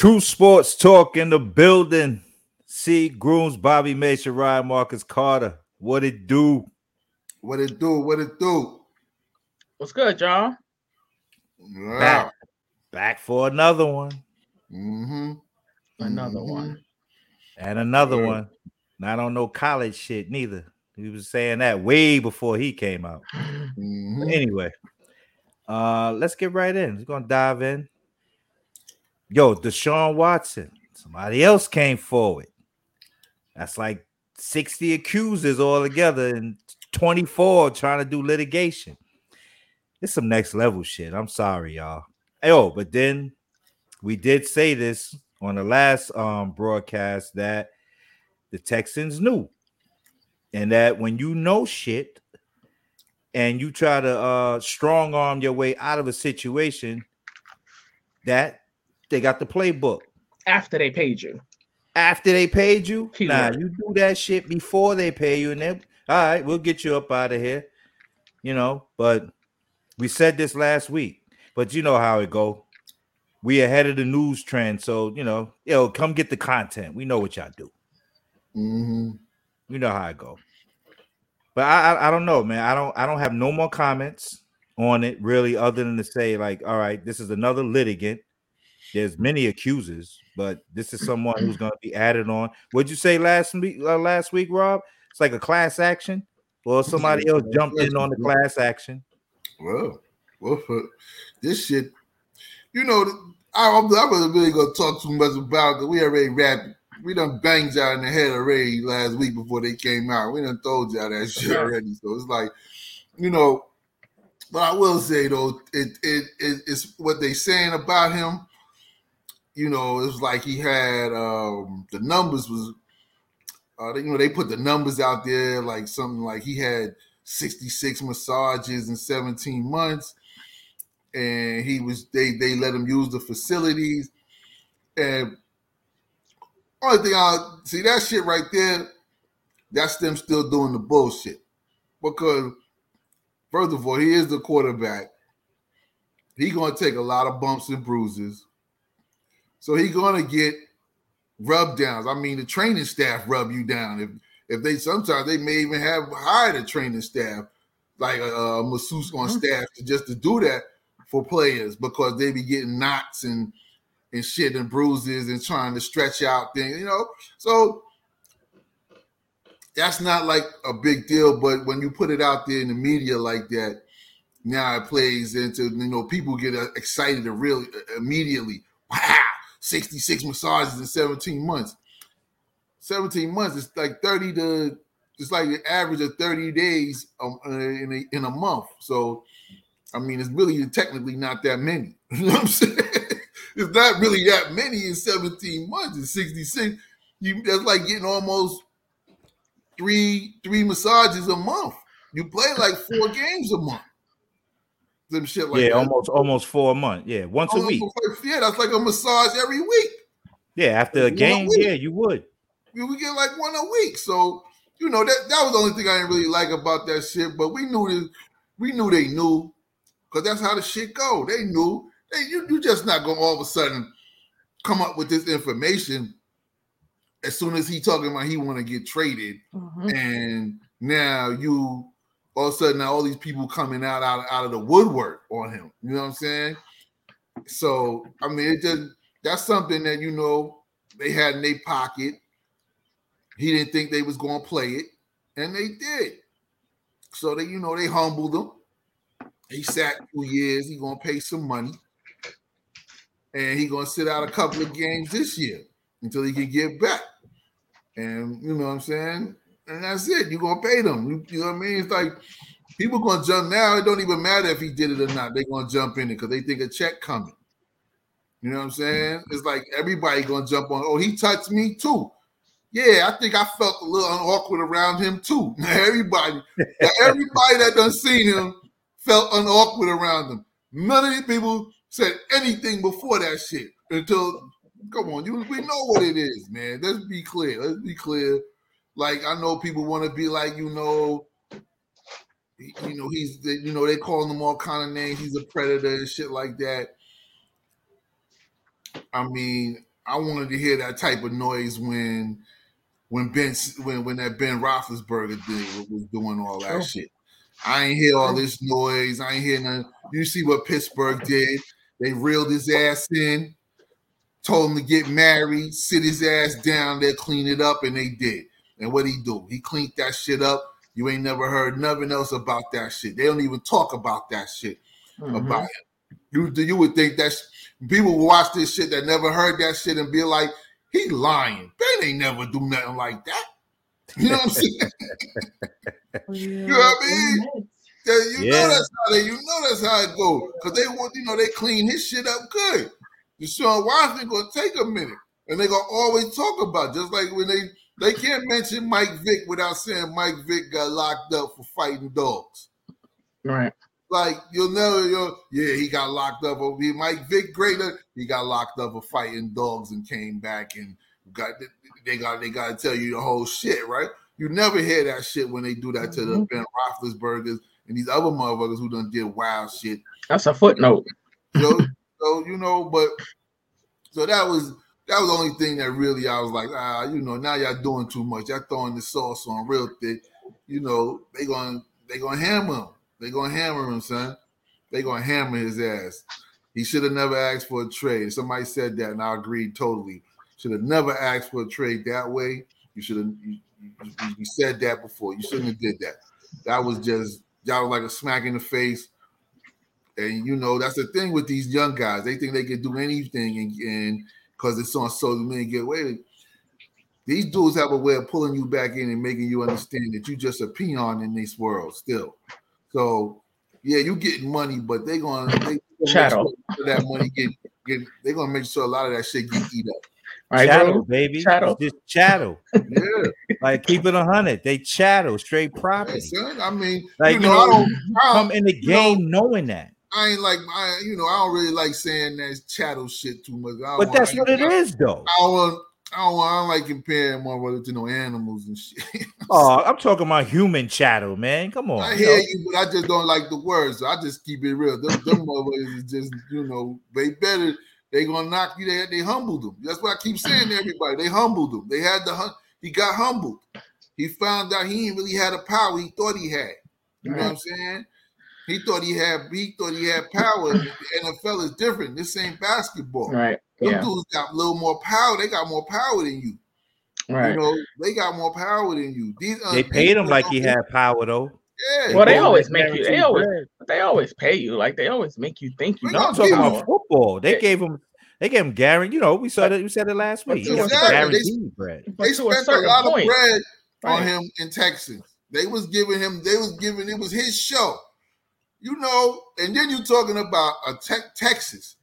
True Sports Talk in the building. C. Grooms, Bobby May, Sharia Marcus Carter. What it do? What it do? What it do? What's good, y'all? Yeah. Back, back for another one Mm-hmm. Another Mhm. one. and another Yeah. one. Not on no college shit neither. He was saying that way before he came out. Mm-hmm. Anyway, uh, let's get right in. We're gonna dive in. Yo, Deshaun Watson. Somebody else came forward. That's like 60 accusers all together and 24 trying to do litigation. It's some next level shit. I'm sorry, y'all. Oh, but then we did say this on the last um broadcast that the Texans knew. And that when you know shit and you try to uh strong arm your way out of a situation, that they got the playbook. After they paid you. After they paid you, Keyword. nah, you do that shit before they pay you, and then all right, we'll get you up out of here. You know, but we said this last week, but you know how it go. We ahead of the news trend, so you know, yo, come get the content. We know what y'all do. Mm-hmm. You know how I go. But I, I I don't know, man. I don't I don't have no more comments on it really, other than to say like, all right, this is another litigant. There's many accusers, but this is someone who's going to be added on. What'd you say last week? Uh, last week, Rob? It's like a class action, or somebody else jumped in on the class action. Well, well, this shit, you know, I, I'm, not really gonna talk too much about it. We already wrapped. We done banged y'all in the head already last week before they came out. We done told y'all that shit already. So it's like, you know, but I will say though, it it, it it's what they saying about him. You know, it was like he had um the numbers was, uh, you know, they put the numbers out there like something like he had 66 massages in 17 months. And he was they they let him use the facilities. And only thing i see that shit right there that's them still doing the bullshit. Because first of all he is the quarterback. He gonna take a lot of bumps and bruises so he's gonna get rub downs i mean the training staff rub you down if if they sometimes they may even have hired a training staff like a, a masseuse on Mhm. staff to just to do that for players because they be getting knots and and shit and bruises and trying to stretch out things, you know. So that's not like a big deal, but when you put it out there in the media like that, now it plays into you know people get uh, excited really immediately. Wow, sixty six massages in seventeen months. 17 months is like 30 to it's like the average of 30 days um, uh, in, a, in a month. So i mean it's really technically not that many. You know what i'm saying? It's not really that many in 17 months. In 66 you that's like getting almost three three massages a month. You play like four games a month some shit like yeah, that. almost almost four a month. Yeah, once a week. like- yeah that's like a massage every week Yeah, after a game, week. yeah, you would. we would get like one a week. So you know that that was the only thing I didn't really like about that shit. But we knew this, we knew they knew because that's how the shit go. They knew. They you you just not gonna all of a sudden come up with this information as soon as he talking about he want to get traded, Mhm. and now you all of a sudden now all these people coming out out, out of the woodwork on him. You know what I'm saying? So I mean, it just that's something that you know they had in their pocket. He didn't think they was going to play it, and they did. So they, you know, they humbled him. He sat two years. He gonna pay some money, and he gonna sit out a couple of games this year until he can get back. And you know what I'm saying? And that's it. You're gonna pay them. You, you know what I mean? It's like people gonna jump now. It don't even matter if he did it or not. They're gonna jump in it because they think a check coming. You know what I'm saying? Mm-hmm. It's like everybody gonna jump on. Oh, he touched me too. Yeah, I think I felt a little awkward around him too. Everybody, everybody that done seen him felt unawkward around him. None of these people said anything before that shit until. Come on, you we know what it is, man. Let's be clear. Let's be clear. Like I know people want to be like, you know, you know, he's you know, they calling him all kind of names. He's a predator and shit like that. I mean, I wanted to hear that type of noise when when Ben when when that Ben Roethlisberger did was doing all that shit. I ain't hear all this noise. I ain't hear none. You see what Pittsburgh did? They reeled his ass in, told him to get married, sit his ass down there, clean it up, and they did. And what he do? He cleaned that shit up. You ain't never heard nothing else about that shit. They don't even talk about that shit Mhm. about him. You you would think that people would watch this shit that never heard that shit and be like, he lying. Ben ain't never do nothing like that. You know what I'm saying? You know what I mean? Yeah, you Yeah. know that's how they, you know that's how it go. Cause they want, you know, they clean his shit up good. Deshaun Watson gonna take a minute, and they gonna always talk about just like when they they can't mention Mike Vick without saying Mike Vick got locked up for fighting dogs. Right. Like you'll never, you'll, yeah, he got locked up. Over he Mike Vick Greater, he got locked up for fighting dogs and came back and got they got they got to tell you the whole shit, right? You never hear that shit when they do that to the Mhm. Ben Roethlisbergers and these other motherfuckers who done did wild shit. That's a footnote. So, so you know, but so that was that was the only thing that really I was like, ah, you know, now y'all doing too much. Y'all throwing the sauce on real thick. You know, they gonna they gonna hammer him. They gonna hammer him, son. They gonna hammer his ass. He should have never asked for a trade. Somebody said that, and I agreed totally. Should have never asked for a trade that way. You should have. You, you, you said that before. You shouldn't have did that. That was just that was like a smack in the face. And you know that's the thing with these young guys. They think they can do anything, and and because it's on social media, get away. with it. These dudes have a way of pulling you back in and making you understand that you just a peon in this world still. So yeah, you getting money, but they gonna they gonna sure that money get get. They're gonna make sure a lot of that shit get eat up. Right, chattel, bro? baby. Chattel. Just chattel. Yeah, like keep it a hundred. They chattel, straight hey, property. son. I mean, Like, you you know, know, I don't. I Come don't in the you know, game knowing that. I ain't like I, you know, I don't really like saying that chattel shit too much. I But want- that's what it is, though. I don't. I don't, I don't like comparing my brother to no animals and shit. Oh, I'm talking about human chattel, man. Come on. I hear know. you, but I just don't like the words. So I just keep it real. Them, them motherfuckers is just, you know, they better. They gonna knock you. They they humbled them. That's what I keep saying to everybody. They humbled him. They had the he got humbled. He found out he ain't really had a power he thought he had. You know what I'm saying? He thought he had he thought he had power. The NFL is different. This ain't basketball. Right. Them Yeah. dudes got a little more power. They got more power than you. Right. You know, they got more power than you. These uh, They paid him like he motherfuckers- had power, though. Yeah. Well, they gave always make you. They always. They always pay you. Like they always make you think you They No, I'm talking about football. They Yeah. gave him. They gave him guarantee. You know, we saw that. We said it last week. to He a got bread. They to a spent a, lot point, of bread on him in Texas. They was giving him, they was giving it was his show, you know. And then you're talking about a te- Texas,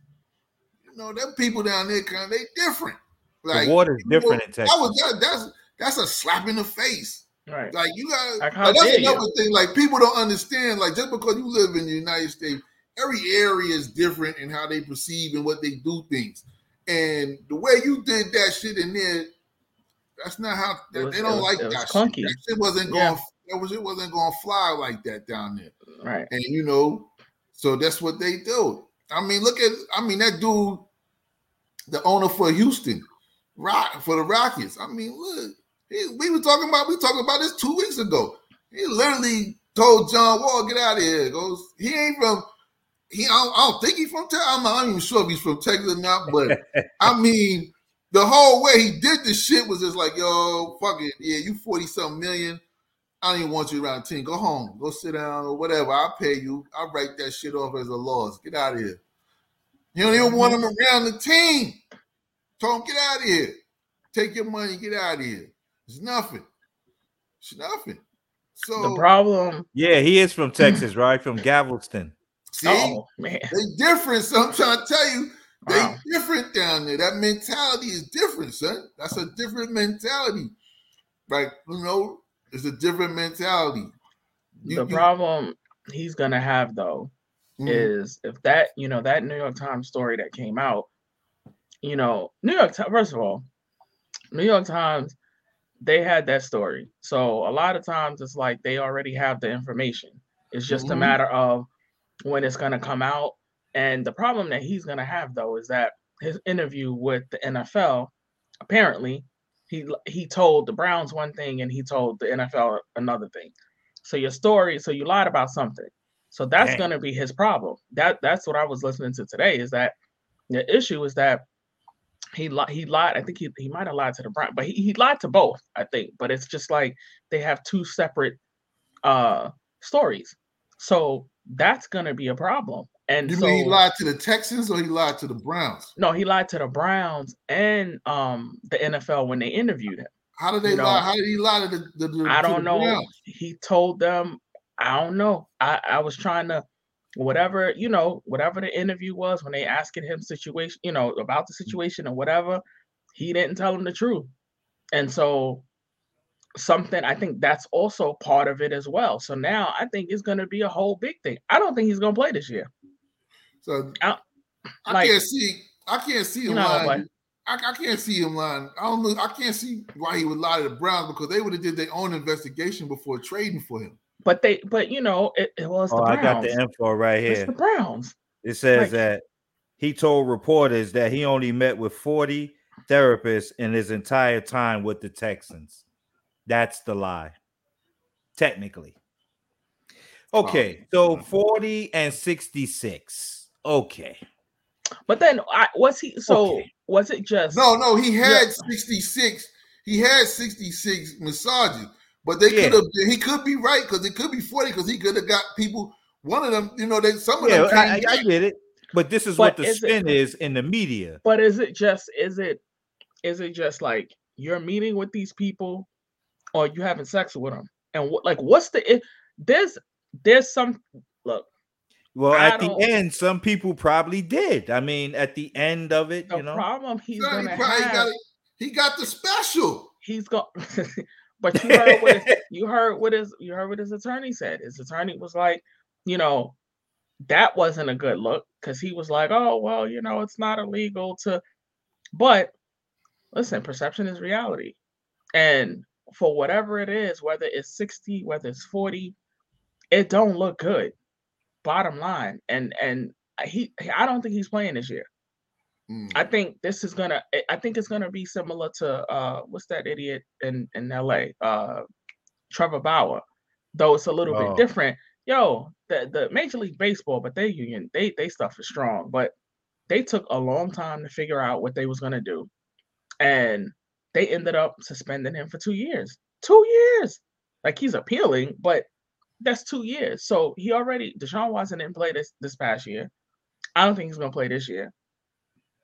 you know, them people down there kind of they different. the water's you know, different in Texas. That was that, that's that's a slap in the face. Right. Like you got like, like, that's dare you. another thing. Like people don't understand. Like just because you live in the United States, every area is different in how they perceive and what they do things. And the way you did that shit in there, that's not how It was- they don't was- like it was that. clunky. Shit. That shit wasn't Yeah. going. That was it wasn't going to fly like that down there. Right. And you know, so that's what they do. I mean, look at. I mean, that dude, the owner for Houston, Rock for the Rockets. I mean, look, he, we were talking about. We talking about this two weeks ago. He literally told John Wall, "Get out of here." He goes, he ain't from. He, I don't, I don't think he's from Texas. I'm not even sure if he's from Texas or not. But I mean, the whole way he did this shit was just like, "Yo, fuck it, yeah, you forty something million. I don't even want you around the team. Go home. Go sit down or whatever. I'll pay you. I'll write that shit off as a loss. Get out of here. You don't even want him mm-hmm. around the team. Told him, get out of here. Take your money, get out of here. It's nothing. It's nothing. So The problem. Yeah, he is from Texas, right? From Galveston. see, Oh man. they different. So I'm trying to tell you, they Wow. different down there. That mentality is different, son. That's a different mentality. Like, you know, it's a different mentality. You- the you- problem he's gonna have though Mhm. is if that you know that New York Times story that came out, you know, New York Times. First of all, New York Times, they had that story. So a lot of times it's like they already have the information. It's just a Mhm. matter of when it's gonna come out. And the problem that he's gonna have though is that his interview with the NFL, apparently he he told the Browns one thing and he told the NFL another thing. So your story, so you lied about something. So that's going to be his problem. That that's what I was listening to today. Is that the issue is that he lied. He lied. I think he, he might have lied to the Browns, but he, he lied to both. I think, but it's just like they have two separate uh stories. So that's going to be a problem. And you so, mean he lied to the Texans or he lied to the Browns? No, he lied to the Browns and um the NFL when they interviewed him. How did they You lie? know, How did he lie to the? the, the I don't the know. Browns? He told them, I don't know. I, I was trying to whatever, you know, whatever the interview was when they asking him situation, you know, about the situation or whatever, he didn't tell them the truth. And so something I think that's also part of it as well. So now I think it's gonna be a whole big thing. I don't think he's gonna play this year. So I- I like- can't see. I can't see him You know I lying. I, I can't see him lying. I don't know. I can't see why he would lie to the Browns because they would have did their own investigation before trading for him. But they but you know, it, it was the Oh, I got the info right It's here. the Browns. It says Like- that he told reporters that he only met with 40 therapists in his entire time with the Texans. That's the lie. Technically. Okay, so 40 and 66. Okay. But then I was he so Okay. was it just No, no, he had Yeah. 66. He had 66 massages, but they Yeah. could have. He could be right because it could be 40 because he could have got people. One of them, you know, they some of Yeah, them. I, I- I get it. But this is But what the is spin is in the media. But is it just is it is it just like you're meeting with these people or you having sex with them? And what like what's the it, there's there's some look Well, I at the end, some people probably did. I mean, at the end of it, the you know. problem he's Son, he gonna probably have got it. He got the special. He's going but you heard what his, you heard what his you heard what his attorney said. His attorney was like, you know, that wasn't a good look because he was like, oh well, you know, it's not illegal to but listen, perception is reality. And for whatever it is, whether it's 60, whether it's 40, it don't look good. Bottom line. And and he I don't think he's playing this year. Mm. I think this is gonna. I- think it's gonna be similar to uh, what's that idiot in in L.A. Uh, Trevor Bauer, though it's a little Oh. bit different. Yo, the the Major League Baseball, but they union, they they stuff is strong, but they took a long time to figure out what they was gonna do, and they ended up suspending him for two years. Two years, like he's appealing, but that's two years. So he already Deshaun Watson didn't play this this past year. I don't think he's gonna play this year.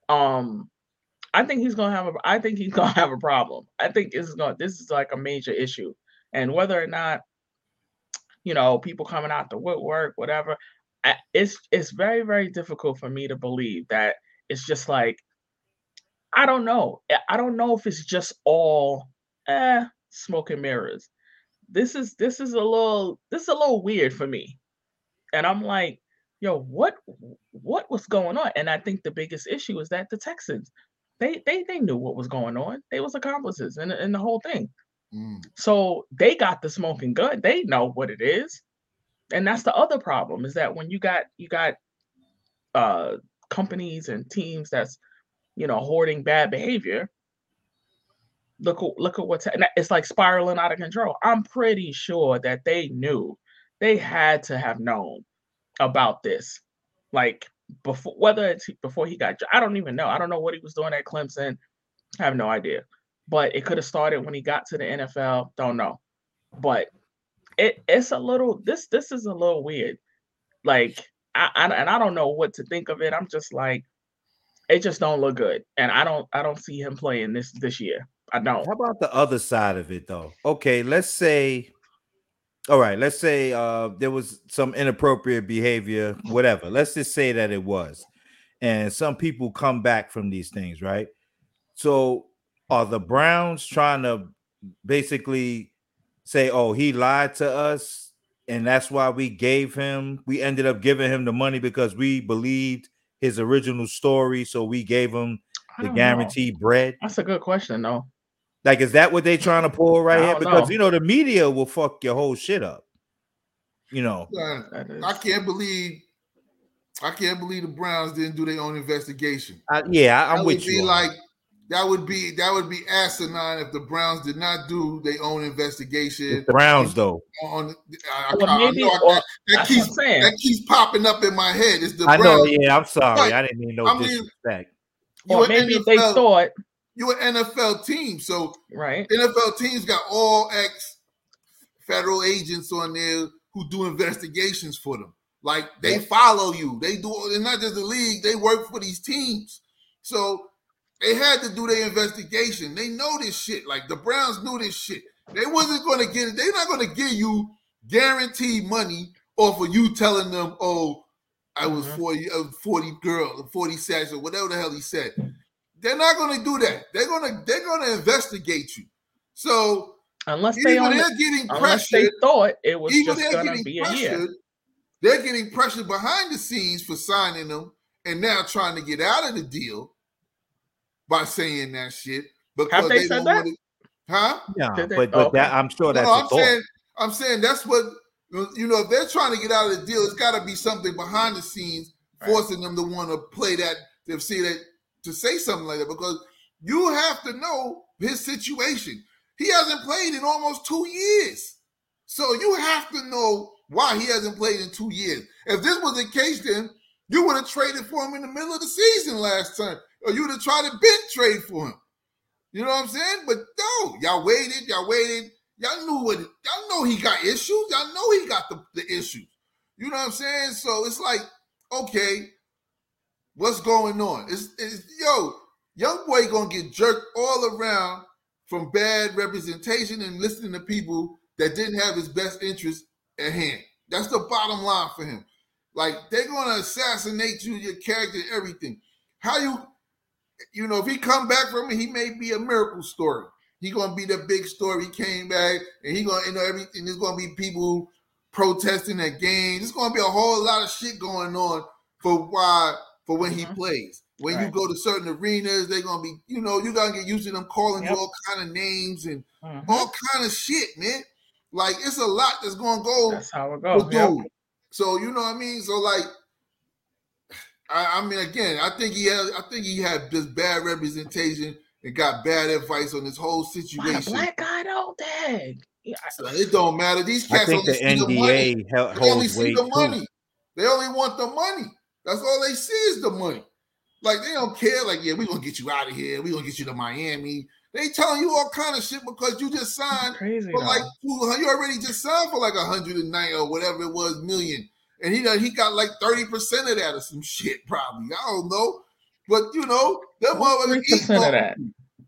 Um, I think he's gonna have a. I think he's gonna have a problem. I think this is gonna. This is like a major issue, and whether or not, you know, people coming out the woodwork, whatever, I, it's it's very very difficult for me to believe that it's just like, I don't know. I- don't know if it's just all eh smoke and mirrors. This is this is a little this is a little weird for me, and I'm like, yo, what what was going on? And I think the biggest issue is that the Texans, they they they knew what was going on. They was accomplices in, in the whole thing. Mm. So they got the smoking gun. They know what it is. And that's the other problem is that when you got you got uh companies and teams that's you know hoarding bad behavior, look look at what's it's like spiraling out of control. I'm pretty sure that they knew they had to have known about this. Like before whether it's before he got I don't even know. I don't know what he was doing at Clemson. I have no idea. But it could have started when he got to the NFL. Don't know. But it it's a little this this is a little weird. Like I, I and I don't know what to think of it. I'm just like it just don't look good. And I don't I don't see him playing this this year. I don't. How about the other side of it though? Okay, let's say all right, let's say uh there was some inappropriate behavior, whatever. Let's just say that it was. And some people come back from these things, right? So are the Browns trying to basically say, "Oh, he lied to us and that's why we gave him we ended up giving him the money because we believed his original story, so we gave him the don't know. guaranteed bread." That's a good question though. Like, is that what they're trying to pull right here? Because know. you know the media will fuck your whole shit up. You know, Son, I can't believe I can't believe the Browns didn't do their own investigation. Uh, yeah, I, I'm would with be you. on like that would be that would be asinine if the Browns did not do their own investigation. It's the Browns though. On I, Or I- I maybe- know I- or- that, that keeps saying. that keeps popping up in my head. It's the I know. Browns. Yeah, I'm sorry. Right. I didn't mean no I mean, disrespect. You Or an maybe they NFL thought, you an NFL team, so right? NFL teams got all ex federal agents on there who do investigations for them. Like they follow you. They do it's not just the league, they work for these teams. So they had to do their investigation. They know this shit. Like the Browns knew this shit. They wasn't gonna get it. They're not gonna give you guaranteed money off of you telling them, oh, I was Mhm. 40, uh, 40 girl, 40 sacks, or whatever the hell he said. They're not gonna do that. They're gonna they're gonna investigate you. So Unless they only, they're getting unless they thought it was even just they're gonna getting be a year. they're getting pressured behind the scenes for signing them and now trying to get out of the deal by saying that shit because they they, said don't that? want to, huh? Yeah, Did they- but but okay. that I'm sure that's no, a I'm saying I'm saying that's what you know. If they're trying to get out of the deal, it's got to be something behind the scenes Right. forcing them to want to play that to see that to say something like that because you have to know his situation. He hasn't played in almost two years, so you have to know why he hasn't played in two years. If this was the case, then you would have traded for him in the middle of the season last time, or you would have tried to bid trade for him. You know what I'm saying? But no, y'all waited, y'all waited. Y'all knew what y'all know he got issues. Y'all know he got the, the issues. You know what I'm saying? So it's like, okay, what's going on? It's, it's yo, young boy gonna get jerked all around from bad representation and listening to people that didn't have his best interest at hand. That's the bottom line for him. Like they're gonna assassinate you, your character, everything. How you, you know, if he come back from it, he may be a miracle story. He gonna be the big story. He came back, and he gonna, you know, everything. There's gonna be people protesting at games. There's gonna be a whole lot of shit going on for why for when he Mhm. plays. When you go to certain arenas, they're gonna be, you know, you gotta get used to them calling Yep. you all kind of names and Mhm. all kind of shit, man. Like it's a lot that's gonna go That's how it goes. Yep. dude. So you know what I mean. So like, I, I mean, again, I think he had, I think he had just bad representation and got bad advice on this whole Why a situation. black guy though, dang. Yeah, So it don't matter. These I cats think only the see the money. NDA They only see weight the too. money. They only want the money. That's all they see is the money. Like they don't care. Like yeah, we gonna get you out of here. We gonna get you to Miami. They telling you all kind of shit because you just signed crazy for like two- you already just signed for like a hundred and nine or whatever it was million, and he done, he got like thirty percent of that or some shit probably. I don't know, but you know them What's 3% eat of that?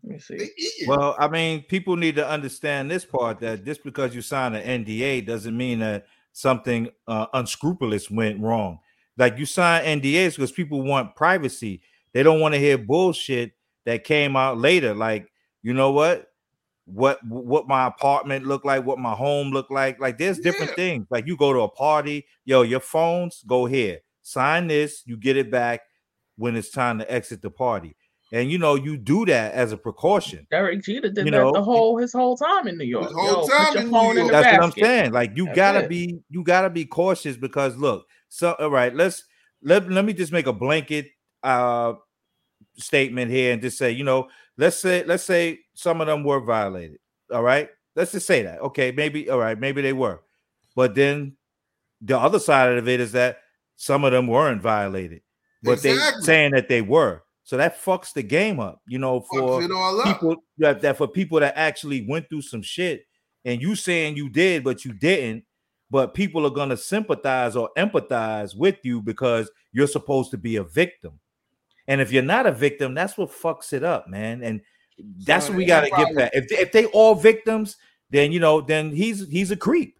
Let me see. Well, I mean, people need to understand this part that just because you sign an NDA doesn't mean that something uh, unscrupulous went wrong. Like you sign NDAs because people want privacy. They don't want to hear bullshit that came out later. Like, you know what? What what my apartment looked like, what my home looked like. Like, there's different Yeah. things. Like, you go to a party, yo, your phones go here, sign this, you get it back when it's time to exit the party. And you know, you do that as a precaution. Derek Jeter did You that know, the whole his whole time in New York. whole Yo, time in New phone in York. the That's what I'm saying. Like you That's gotta it. be you gotta be cautious because look, so all right, let's let, let me just make a blanket uh statement here and just say, you know, let's say let's say some of them were violated. All right. Let's just say that. Okay, maybe all right, maybe they were. But then the other side of it is that some of them weren't violated, but they saying that they were. So that fucks the game up, you know, for Fucks it all up. people that, that for people that actually went through some shit and you saying you did but you didn't but people are going to sympathize or empathize with you because you're supposed to be a victim and if you're not a victim that's what fucks it up man and that's So, what we got to get back if, if they all victims then you know then he's he's a creep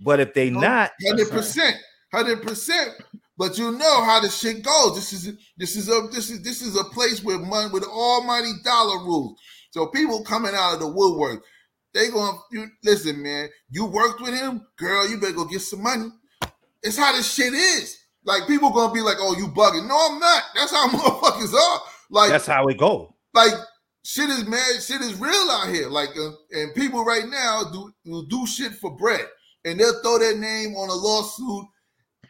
but if they oh, not Hundred percent, hundred percent. But you know how the shit goes. This is this is a this is this is a place where money with almighty dollar rules. So people coming out of the woodwork, they going you listen, man. You worked with him, girl. You better go get some money. It's how this shit is. Like people gonna be like, "Oh, you bugging?" No, I'm not. That's how motherfuckers are. Like that's how it go like shit is mad, shit is real out here. Like, uh, and people right now do will do shit for bread, and they'll throw their name on a lawsuit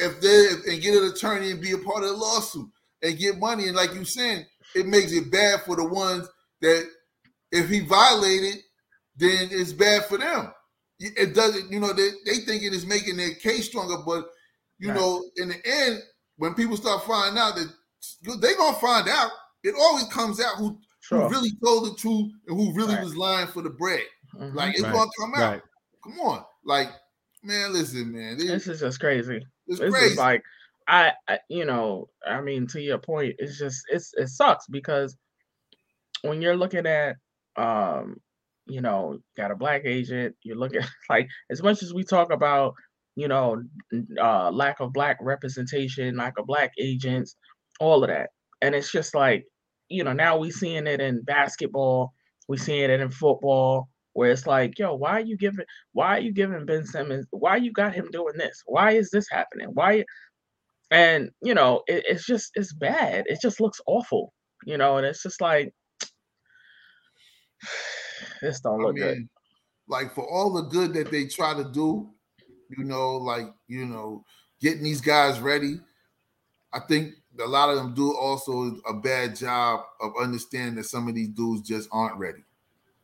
if they and get an attorney and be a part of the lawsuit and get money. And like you saying, it makes it bad for the ones that if he violated, then it's bad for them. It doesn't, you know, they, they think it is making their case stronger, but you right. know, in the end, when people start finding out that they're gonna find out, it always comes out who, sure. who really told the truth and who really right. was lying for the bread. Mm-hmm. Like it's right. gonna come out. Come on, like man, listen, man, this, this is just crazy. It's this crazy. like I, I, you know, I mean, to your point, it's just it's it sucks because when you're looking at um you know got a black agent you're looking like as much as we talk about you know uh lack of black representation lack of black agents all of that and it's just like you know now we seeing it in basketball We're seeing it in football where it's like yo why are you giving why are you giving ben simmons why you got him doing this? Why is this happening? Why and you know it, it's just it's bad it just looks awful you know and it's just like this don't look I mean, good. Like for all the good that they try to do, you know, like you know, getting these guys ready. I think a lot of them do also a bad job of understanding that some of these dudes just aren't ready.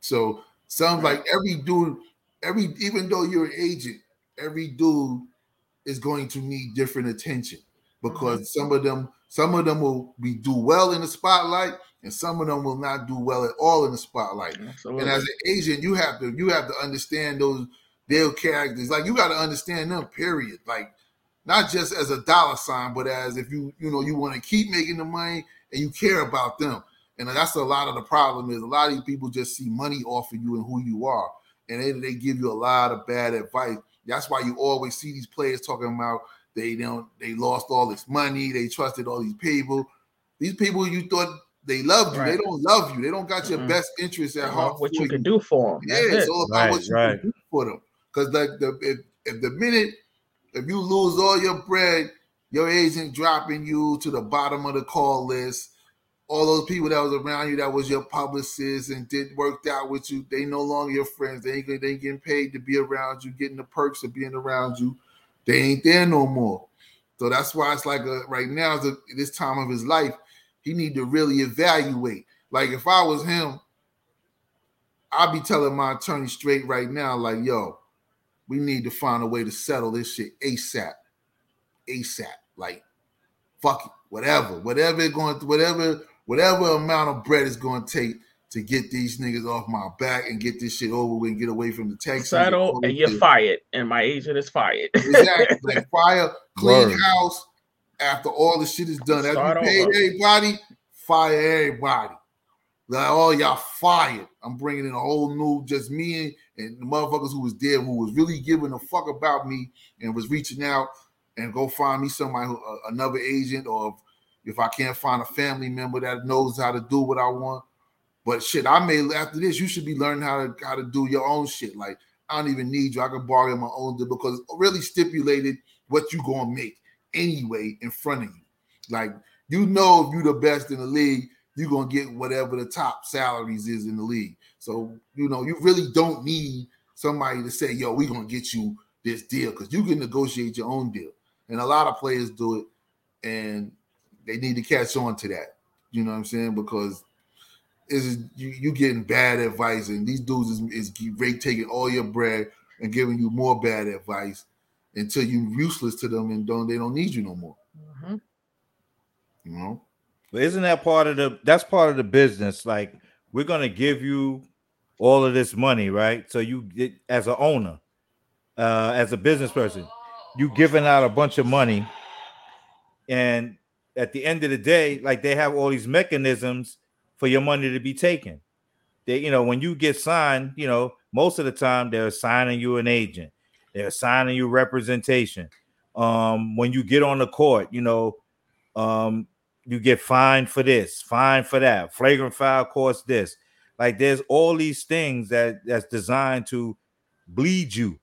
So sounds like every dude, every even though you're an agent, every dude is going to need different attention because mm-hmm. some of them, some of them will be do well in the spotlight, and some of them will not do well at all in the spotlight. Absolutely. And as an agent, you have to you have to understand those their characters. Like you got to understand them. Period. Like not just as a dollar sign, but as if you you know you want to keep making the money and you care about them. And that's a lot of the problem is a lot of these people just see money off of you and who you are, and they, they give you a lot of bad advice. That's why you always see these players talking about they don't they lost all this money, they trusted all these people. These people you thought they loved you. Right. They don't love you. They don't got your mm-hmm. best interest at heart. What you can do for them. Yeah, it's all about right, what you right. can do for them. Because like the if, if the minute if you lose all your bread, your agent dropping you to the bottom of the call list, all those people that was around you that was your publicist and did worked out with you, they no longer your friends. They ain't, they ain't getting paid to be around you, getting the perks of being around you. They ain't there no more. So that's why it's like a, right now, this time of his life, he need to really evaluate. Like if I was him, I'd be telling my attorney straight right now, like, yo, we need to find a way to settle this shit ASAP. ASAP. Like, fuck it. Whatever. Whatever it going to whatever, whatever amount of bread is going to take to get these niggas off my back and get this shit over with and get away from the Texans. Settle and you're fired. And my agent is fired. exactly. Like fire, clean Word. house, after all the shit is done. After you paid everybody, fire everybody. Like, oh, y'all fired. I'm bringing in a whole new, just me and, and the motherfuckers who was there, who was really giving a fuck about me and was reaching out and go find me somebody, who, uh, another agent, or if, if I can't find a family member that knows how to do what I want. But shit, I may after this, you should be learning how to how to do your own shit. Like I don't even need you. I can bargain my own deal because really stipulated what you gonna make anyway in front of you. Like you know, if you're the best in the league, you're gonna get whatever the top salaries is in the league. So you know, you really don't need somebody to say, "Yo, we're gonna get you this deal," because you can negotiate your own deal. And a lot of players do it, and they need to catch on to that. You know what I'm saying? Because is you you getting bad advice, and these dudes is, is taking all your bread and giving you more bad advice until you're useless to them and don't they don't need you no more. Mm-hmm. You know. But isn't that part of the that's part of the business? Like we're gonna give you all of this money, right? So you get as an owner, uh, as a business person, you giving out a bunch of money, and at the end of the day, like they have all these mechanisms for your money to be taken. They, you know, when you get signed, you know, most of the time they're assigning you an agent. They're assigning you representation. Um, when you get on the court, you know, um, you get fined for this, fined for that, flagrant foul costs this. Like there's all these things that that's designed to bleed you.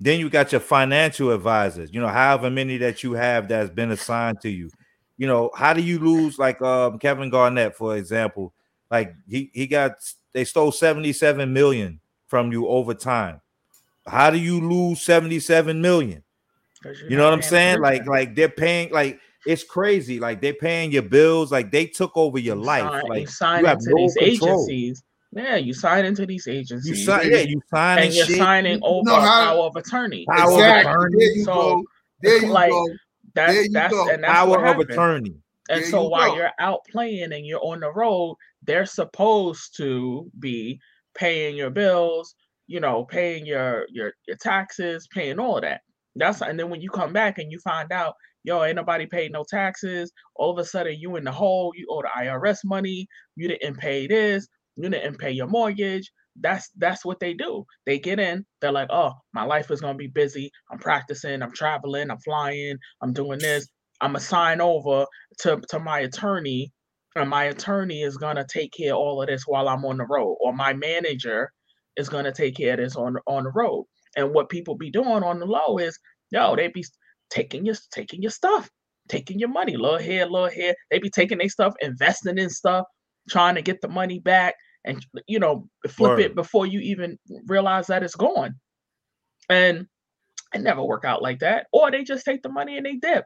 Then you got your financial advisors, you know, however many that you have that's been assigned to you. You know, how do you lose like um Kevin Garnett, for example? Like he he got they stole 77 million from you over time. How do you lose 77 million? You know what I'm saying? Like, like they're paying like it's crazy. Like they're paying your bills. Like they took over your life. Sign, like you sign you into no these control. agencies. Yeah, you sign into these agencies. you sign, yeah, you signing and you're shit. signing over know how- power of attorney. Power of exactly. attorney. There you So, go. There you like, go. That's there you that's go. and that's what Power of attorney. And There so you while go. you're out playing and you're on the road, they're supposed to be paying your bills, you know, paying your your your taxes, paying all of that. That's and then when you come back and you find out, yo, ain't nobody paid no taxes. All of a sudden you in the hole, you owe the IRS money, you didn't pay this, you didn't pay your mortgage. That's that's what they do. They get in, they're like, oh, my life is gonna be busy. I'm practicing, I'm traveling, I'm flying, I'm doing this. I'm gonna sign over to, to my attorney, and my attorney is gonna take care of all of this while I'm on the road, or my manager is gonna take care of this on on the road. And what people be doing on the low is, yo, they be taking your taking your stuff, taking your money, little here, little here. They be taking their stuff, investing in stuff, trying to get the money back, and you know, flip Word. it before you even realize that it's gone. And it never work out like that. Or they just take the money and they dip.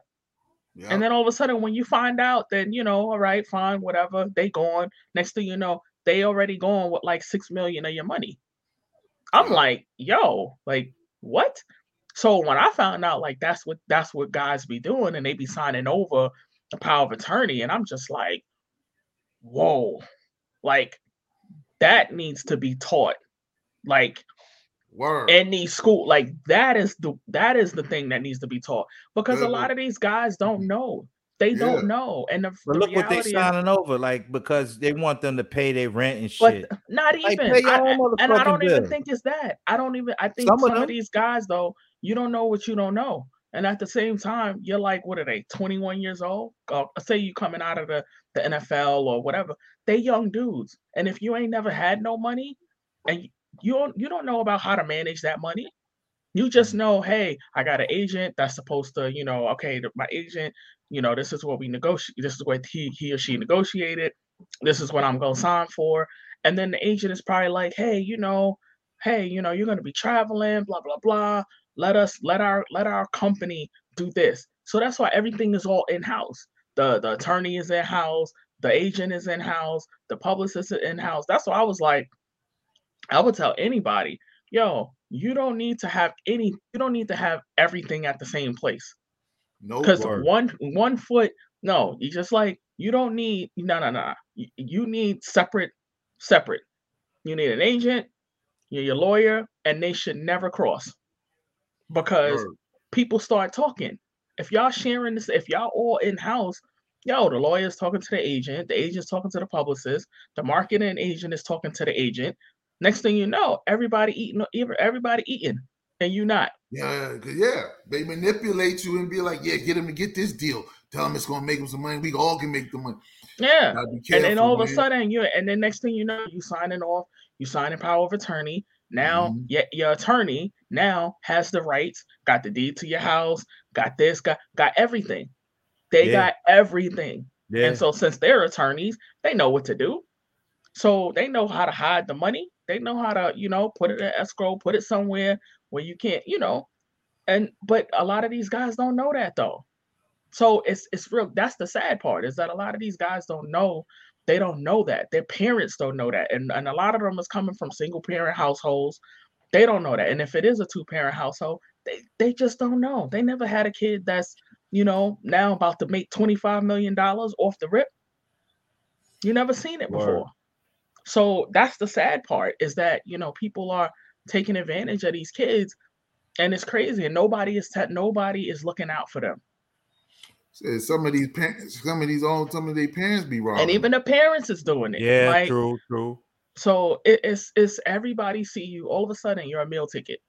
Yeah. And then all of a sudden, when you find out, then you know, all right, fine, whatever, they gone. Next thing you know, they already gone with like six million of your money. I'm Yeah. like, yo, like what? So when I found out, like that's what that's what guys be doing, and they be signing over the power of attorney, and I'm just like, whoa, like that needs to be taught, like Word. in these school like that is the that is the thing that needs to be taught. Because a lot of these guys don't mm-hmm. know. They Yeah. don't know. And the, But the look what they reality is, signing over, like because they want them to pay their rent and but shit. not even. pay your I- and i don't even think it's that. I don't even i think Some some, of of, these guys though you don't know what you don't know and at the same time you're like what are they 21 years old? Uh, say you coming out of the, the nfl or whatever they young dudes. And if you ain't never had no money and you don't you don't know about how to manage that money. You just know hey i got an agent that's supposed to you know okay my agent you know this is what we negotiate this is what he he or she negotiated. This is what i'm going to sign for. And then the agent is probably like hey you know hey you know you're going to be traveling blah blah blah let us let our let our company do this. So that's why everything is all in house the the attorney is in house the agent is in house the publicist is in house that's why i was like i would tell anybody yo you don't need to have any you don't need to have everything at the same place. No because one one foot no you just like you don't need no no no you, you need separate separate. You need an agent you're your lawyer and they should never cross because people start talking if y'all sharing this if y'all all in house yo the lawyer's talking to the agent the agent's talking to the publicist the marketing agent is talking to the agent next thing you know everybody eating everybody eating and you not Yeah, yeah, they manipulate you and be like, "Yeah, get him to get this deal. Tell him it's gonna make him some money. We all can make the money." yeah Gotta and then all of a sudden you and then next thing you know you signing off you signing power of attorney now Mhm. your, your attorney now has the rights got the deed to your house got this got got everything. They Yeah. got everything. Yeah, and so since they're attorneys they know what to do. So they know how to hide the money. They know how to you know put it in escrow put it somewhere where you can't you know. And but a lot of these guys don't know that though. So it's it's real that's the sad part is that a lot of these guys don't know they don't know that. Their parents don't know that. And, and a lot of them is coming from single parent households. They don't know that. And if it is a two parent household they, they just don't know. They never had a kid that's you know now about to make 25 million dollars off the rip. You never seen it Word. before. So that's the sad part is that you know people are taking advantage of these kids and it's crazy and nobody is te- nobody is looking out for them Said Some of these parents, some of these own, some of their parents be wrong. and even the parents is doing it yeah, like, true, true. so it, it's it's everybody see you all of a sudden you're a meal ticket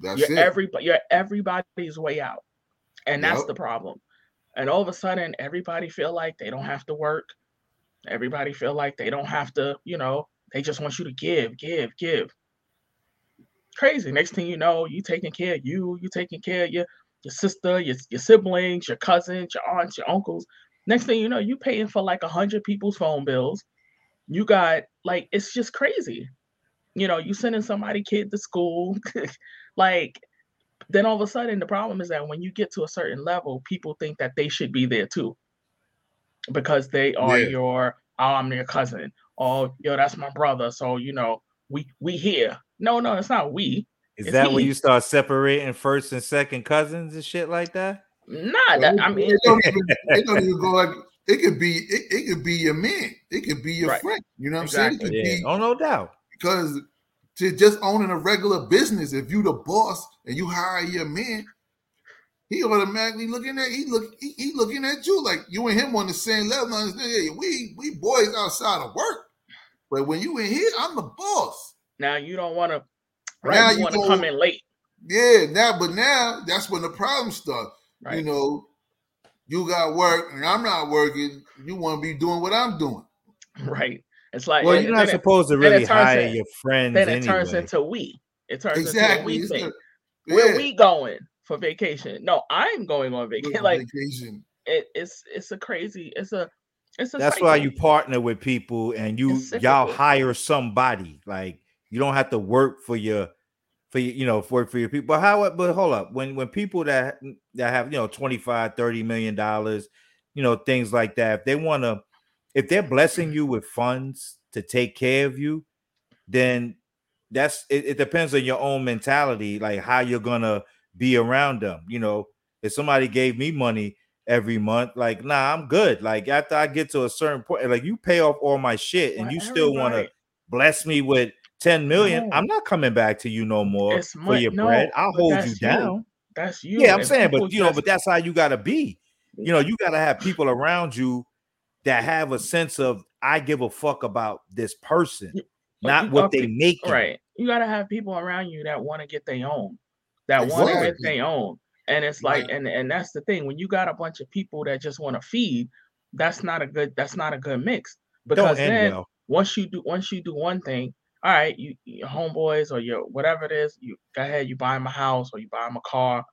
that's you're it. everybody you're everybody's way out and that's Yep. the problem and all of a sudden everybody feel like they don't have to work everybody feel like they don't have to you know they just want you to give give give crazy next thing you know you taking care of you you taking care of your your sister your, your siblings your cousins your aunts your uncles next thing you know you paying for like a hundred people's phone bills you got like it's just crazy you know you sending somebody kid to school like then all of a sudden the problem is that when you get to a certain level, people think that they should be there too. Because they are Yeah. your oh, I'm your cousin. Oh, yo, that's my brother. So you know, we we here. No, no, it's not we. Is that when you start separating first and second cousins and shit like that? Nah, that, I mean, it don't even, it don't even go like it could be it, it could be your man, it could be your Right. friend. You know what Exactly. I'm saying? It could Yeah. be Oh, no doubt. because to just owning a regular business, if you the boss and you hire your man, he automatically looking at he look he, he looking at you like you and him on the same level. Now, yeah, we we boys outside of work, but when you in here, I'm the boss. now you don't want to. Now you you want to come in late. Yeah, now but now that's when the problems start. You know, you got work and I'm not working. You want to be doing what I'm doing. Right. It's like Well, you're then not it- supposed to really hire in- your friends then it anyway. turns into we. It turns Exactly. into a we thing. the- Where yeah, we going for vacation? No, I'm going on vacation. Like vacation. it, it's it's a crazy. It's a it's a. That's why you partner with people and you y'all hire somebody. Like you don't have to work for your for you know, work for your people. But how but hold up. When when people that that have, you know, 25, 30 million dollars, you know, things like that, if they want to if they're blessing you with funds to take care of you, then that's it, it depends on your own mentality, like how you're gonna be around them. You know, if somebody gave me money every month, like nah, I'm good. Like after I get to a certain point, like you pay off all my shit and Well, you still want to bless me with 10 million, No. I'm not coming back to you no more It's for your no, bread. I'll hold you down. That's you. Yeah, I'm and saying, but you know, but that's how you gotta be. You know, you gotta have people around you that have a sense of I give a fuck about this person, not what they make. right. You gotta have people around you that want to get their own, that want to get their own. And it's like, and and that's the thing. When you got a bunch of people that just want to feed, that's not a good. That's not a good mix. Because then well. once you do once you do one thing, all right, you your homeboys or your whatever it is, you go ahead, you buy them a house or you buy them a car,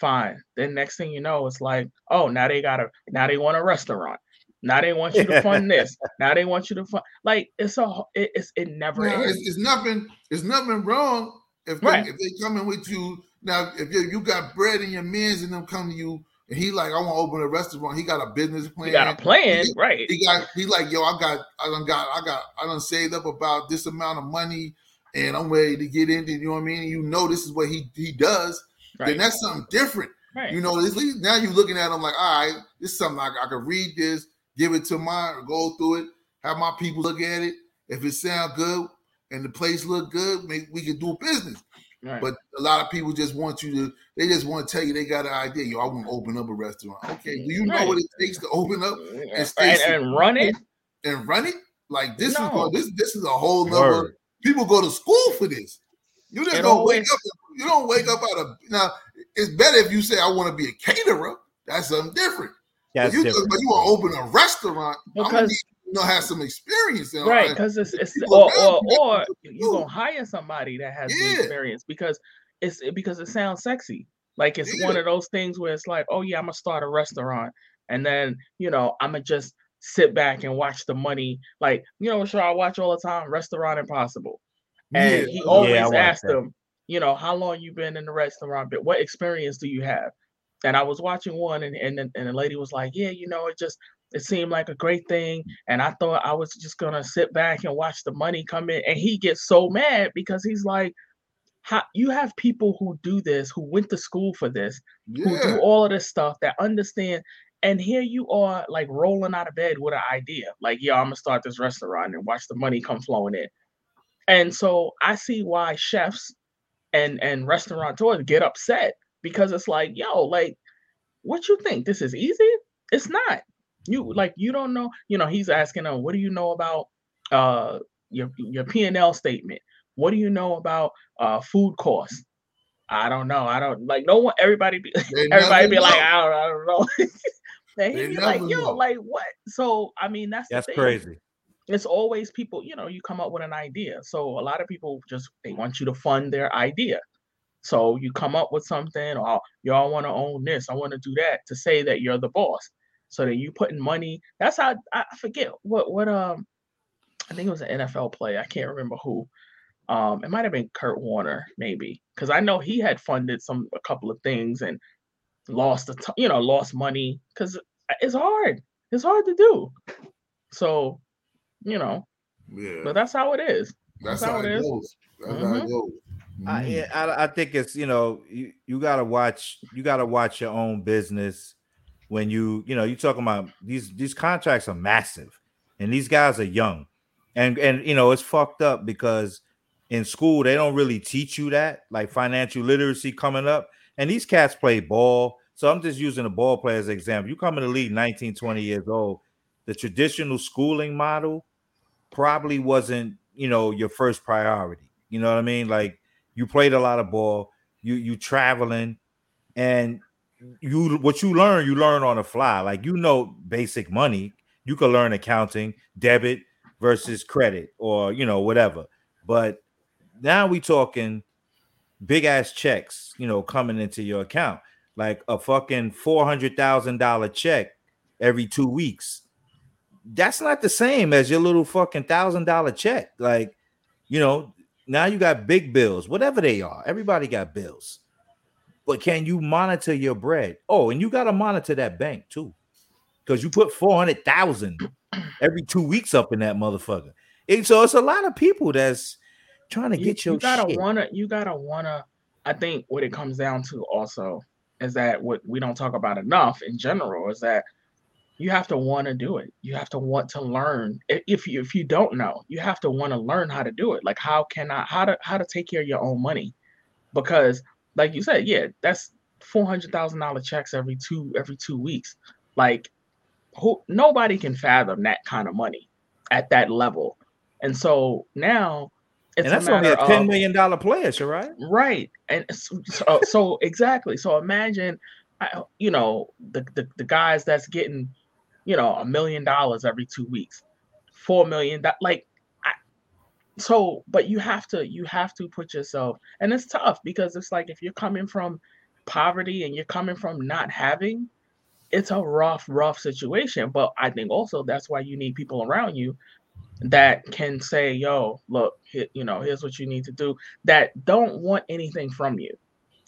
fine. Then next thing you know, it's like, oh, now they got a now they want a restaurant. Now they want you to fund this. Now they want you to fund like it's a it, it's it never it's, it's nothing. It's nothing wrong if they, Right. if they coming with you now. If you, you got bread in your man's and them come to you, and he like, I want to open a restaurant. He got a business plan. You got a plan, He- right? He got he like, yo, I got I done got I got I done saved up about this amount of money, and I'm ready to get into. You know what I mean? You know this is what he he does. Then that's something different. Right. You know, at least now you're looking at him like, all right, this is something I, I could read this, give it to my, go through it, have my people look at it. If it sound good and the place look good, maybe we can do business. Right. But a lot of people just want you to, they just want to tell you they got an idea. Yo, I want to open up a restaurant. Okay, do you know what it takes to open up and, and stay and run it. and run it? Like this No. is going, this this is a whole number. Word. People go to school for this. You just It don't wake up. You don't wake up out of now. It's better if you say I want to be a caterer. That's something different. That's but you, different. But you want to open a restaurant I'm gonna Because- need you to have some experience in right because it's, it's or or, you, or you you gonna hire somebody that has the experience because it's because it sounds sexy. Like it's Yeah. one of those things where it's like oh yeah i'm gonna start a restaurant and then you know i'm gonna just sit back and watch the money like you know sure show i watch all the time restaurant impossible. And he always Yeah, asked them you know how long you been in the restaurant but what experience do you have? And i was watching one and and, then- and the lady was like yeah you know it just it seemed like a great thing and i thought i was just gonna sit back and watch the money come in and he gets so mad because he's like how you have people who do this who went to school for this who do all of this stuff that understand and here you are like rolling out of bed with an idea like yeah i'm gonna start this restaurant and watch the money come flowing in. And so i see why chefs and and restaurateurs get upset because it's like yo like what you think? This is easy? It's not you like you don't know you know he's asking them what do you know about uh your your p&l statement? What do you know about uh food costs? I don't know i don't like no one everybody be They everybody never be like i don't, I don't know. And he'd be like never yo know. like what? So i mean that's the That's thing. crazy. it's always people you know you come up with an idea. So a lot of people just they want you to fund their idea. So you come up with something or y'all want to own this i want to do that to say that you're the boss so that you putting money that's how i I forget what what um i think it was an nfl player i can't remember who Um, it might have been Kurt Warner, maybe, because I know he had funded some a couple of things and lost the you know lost money because it's hard. It's hard to do. So, you know, Yeah, but that's how it is. that's, that's how, how it it is. goes. That's how it Mhm. goes. I, Mhm. yeah, I, I think it's you know you, you gotta watch you gotta watch your own business when you you know you talking about these these contracts are massive and these guys are young. And and you know it's fucked up because in school they don't really teach you that like financial literacy coming up. And these cats play ball. So i'm just using a ball player as an example. You come in the league 19 20 years old the traditional schooling model probably wasn't you know your first priority. You know what i mean? Like you played a lot of ball you you traveling and you what you learn you learn on the fly. Like you know basic money. You can learn accounting debit versus credit or you know whatever. But now we talking big ass checks you know coming into your account. Like a fucking four hundred thousand dollar check every two weeks. That's not the same as your little fucking thousand dollar check. Like you know now you got big bills whatever they are. Everybody got bills but can you monitor your bread? Oh, and you got to monitor that bank too, because you put four hundred thousand every two weeks up in that motherfucker. And so it's a lot of people that's trying to you, get your you gotta shit. wanna you gotta wanna i think what it comes down to also is that what we don't talk about enough in general is that you have to want to do it you have to want to learn if you if you don't know you have to want to learn how to do it like how can i how to how to take care of your own money because like you said yeah that's four hundred thousand dollar checks every two every two weeks like who nobody can fathom that kind of money at that level and so now it's and that's a only a ten million dollar player, right? Right. And uh, so, so, so exactly. So imagine, you know, the, the, the guys that's getting, you know, a million dollars every two weeks, four million, that like, so, but you have to, you have to put yourself, and it's tough because it's like, if you're coming from poverty and you're coming from not having, it's a rough, rough situation. But I think also that's why you need people around you that can say, yo, look, he- you know, here's what you need to do that don't want anything from you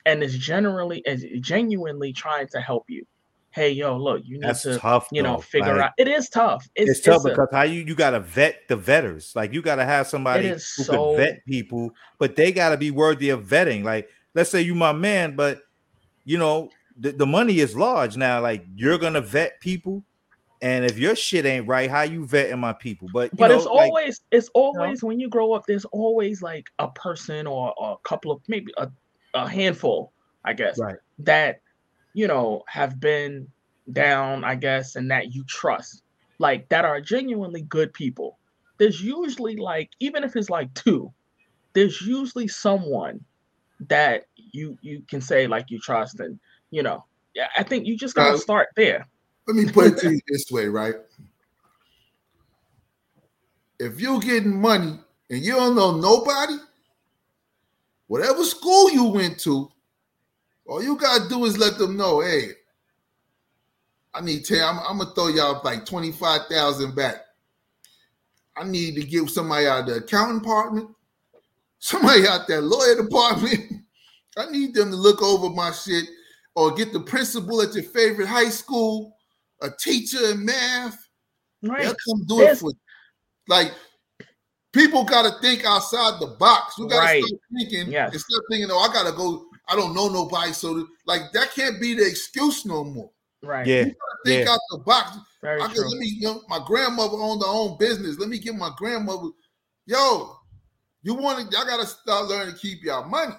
and is generally is genuinely trying to help you. Hey, yo, look, you need That's to, tough. you know, though. figure Like, out. It is tough. It's, It's, tough a- because how you you gotta vet the vetters. Like you gotta have somebody who so- can vet people, but they gotta be worthy of vetting. Like let's say you my man, but you know the, the money is large now. Like you're gonna vet people, and if your shit ain't right, how you vetting my people? But you but know, it's like, always it's always when you grow up there's always like a person or, or a couple of maybe a, a handful i guess Right. that you know have been down i guess and that you trust like that are genuinely good people there's usually like even if it's like two there's usually someone that you you can say like you trust and you know yeah i think you just gotta Now- start there Let me put it to you this way, right? If you're getting money and you don't know nobody, whatever school you went to, all you gotta do is let them know, hey, I need 10, I'm, I'm gonna throw y'all like 25,000 back. I need to give somebody out of the accounting department, somebody out that lawyer department. I need them to look over my shit or get the principal at your favorite high school, a teacher in math. right They'll come do it for you. Like people gotta think outside the box. You gotta Right. start thinking Yes. instead of thinking, oh, I gotta go, I don't know nobody. So like that can't be the excuse no more. right yeah, Think Yeah. out the box. very I true can, let me, you know, my grandmother owned her own business. Let me get my grandmother. Yo, you want to? Y'all gotta start learning to keep y'all money,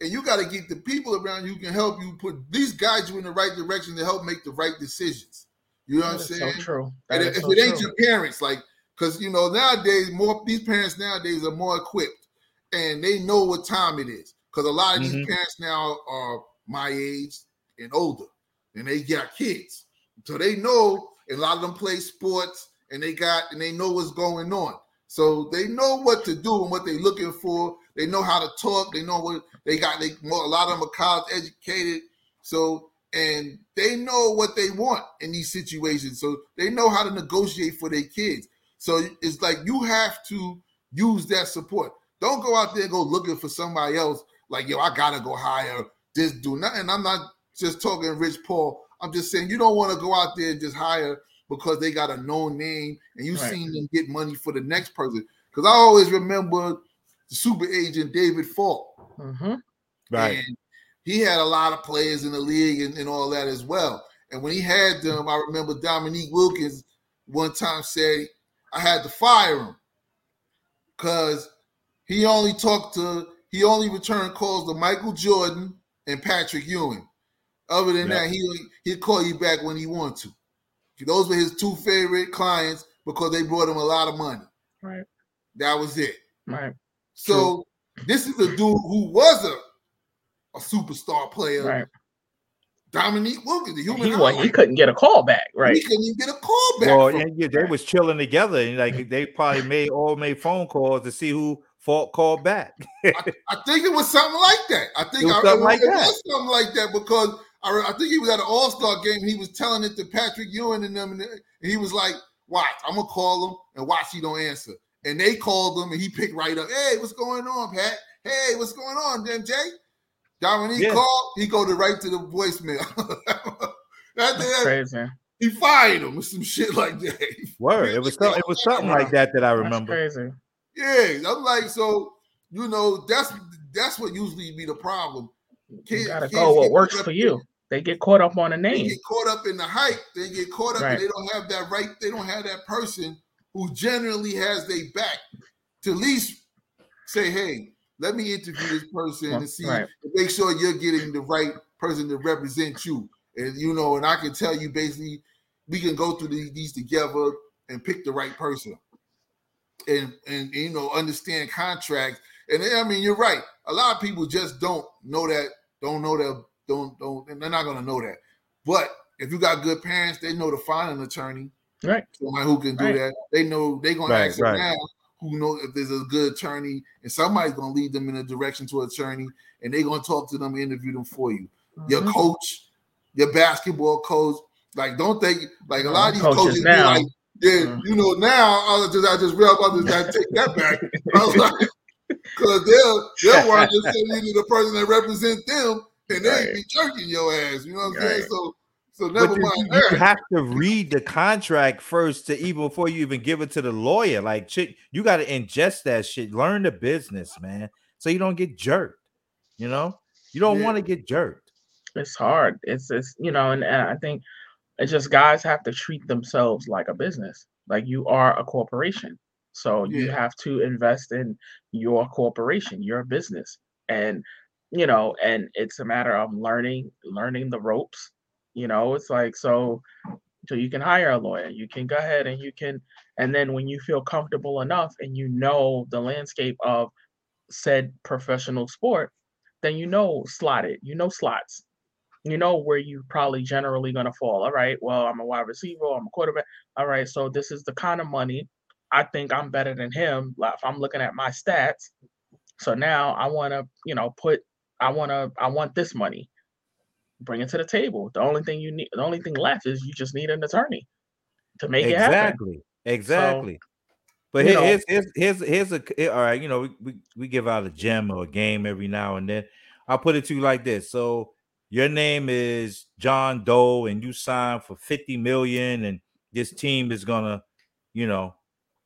and you gotta get the people around you who can help you put these guide you in the right direction to help make the right decisions. You know what I'm saying? so true And That if if so it ain't true. your parents, like, because you know nowadays more these parents nowadays are more equipped and they know what time it is. Because a lot of Mhm. these parents now are my age and older, and they got kids, so they know. And a lot of them play sports, and they got and they know what's going on. So they know what to do and what they're looking for. They know how to talk. They know what they got. They more, a lot of them are college educated. So and they know what they want in these situations. So they know how to negotiate for their kids. So it's like you have to use that support. Don't go out there and go looking for somebody else. Like yo, I gotta go hire this dude. And I'm not just talking Rich Paul. I'm just saying you don't want to go out there and just hire because they got a known name and you right. seen them get money for the next person. Because I always remember the super agent David Falk. Mm-hmm. Right. And he had a lot of players in the league and, and all that as well. And when he had them, I remember Dominique Wilkins one time said I had to fire him because he only talked to he only returned calls to Michael Jordan and Patrick Ewing. Other than that, he he'd call you back when he wanted to. Those were his two favorite clients because they brought him a lot of money. Right. That was it. Right. So True. this is a dude who was a, a superstar player. Right. Dominique Wilkins, the human. He, well, he couldn't get a call back, right? He couldn't even get a call back. Well, and yeah, they was chilling together, and like they probably made all made phone calls to see who Falk called back. I, I, think it was something like that. I think it was I, something, like, it that. Was something like that because I, I think he was at an All Star game. He was telling it to Patrick Ewing and them, and he was like, "Watch, I'm gonna call him and watch he don't answer." And they called him, and he picked right up. Hey, what's going on, Pat? Hey, what's going on, MJ? Dominique yeah. called. He go to right to the voicemail. that, That's that, crazy. He fired him with some shit like that. Word. It was so, it was something like that that I remember. That's crazy. Yeah, I'm like, so you know, that's that's what usually be the problem. Kids, you gotta go what works for you. They get caught up on the name. They get caught up in the hype. They get caught up, right. and they don't have that right. They don't have that person who generally has their back to at least say, "Hey, let me interview this person and see, right. make sure you're getting the right person to represent you." And you know, and I can tell you basically, we can go through these together and pick the right person, and and you know, understand contracts. And I mean, you're right. A lot of people just don't know that. Don't know that. Don't don't. And they're not gonna know that. But if you got good parents, they know to find an attorney Right. Somebody who can do Right. that. They know they're gonna Right, ask them right. now who know if there's a good attorney, and somebody's gonna lead them in a direction to an attorney, and they're gonna talk to them, interview them for you. Your Mhm. coach, your basketball coach, like don't think like a lot of these Coaches coaches, be now. like, yeah, Mhm. you know, now I was just I just realized I just I take that back. I was like, because they'll they'll want to send you to the person that represents them, and they Right. be jerking your ass. You know what I'm saying? So so never you, mind you that. have to read the contract first to even before you even give it to the lawyer. Like, shit, you got to ingest that shit. Learn the business, man, so you don't get jerked. You know, you don't Yeah. want to get jerked. It's hard. It's it's you know, and, and I think it's just guys have to treat themselves like a business. Like you are a corporation. So you Yeah. have to invest in your corporation, your business. And you know, and it's a matter of learning learning the ropes. You know, it's like so so you can hire a lawyer. You can go ahead and you can and then when you feel comfortable enough and you know the landscape of said professional sport, then you know slot it. You know slots you know where you probably generally going to fall. All right, well, I'm a wide receiver, I'm a quarterback. All right, so this is the kind of money I think I'm better than him. Like if I'm looking at my stats, so now I want to, you know, put I want to I want this money. Bring it to the table. The only thing you need, the only thing left is you just need an attorney to make it happen. Exactly, exactly. but you here- know- here's here's here's here's a all right. You know, we, we we give out a gem or a game every now and then. I'll put it to you like this. So your name is John Doe, and you signed for 50 million, and this team is gonna, you know,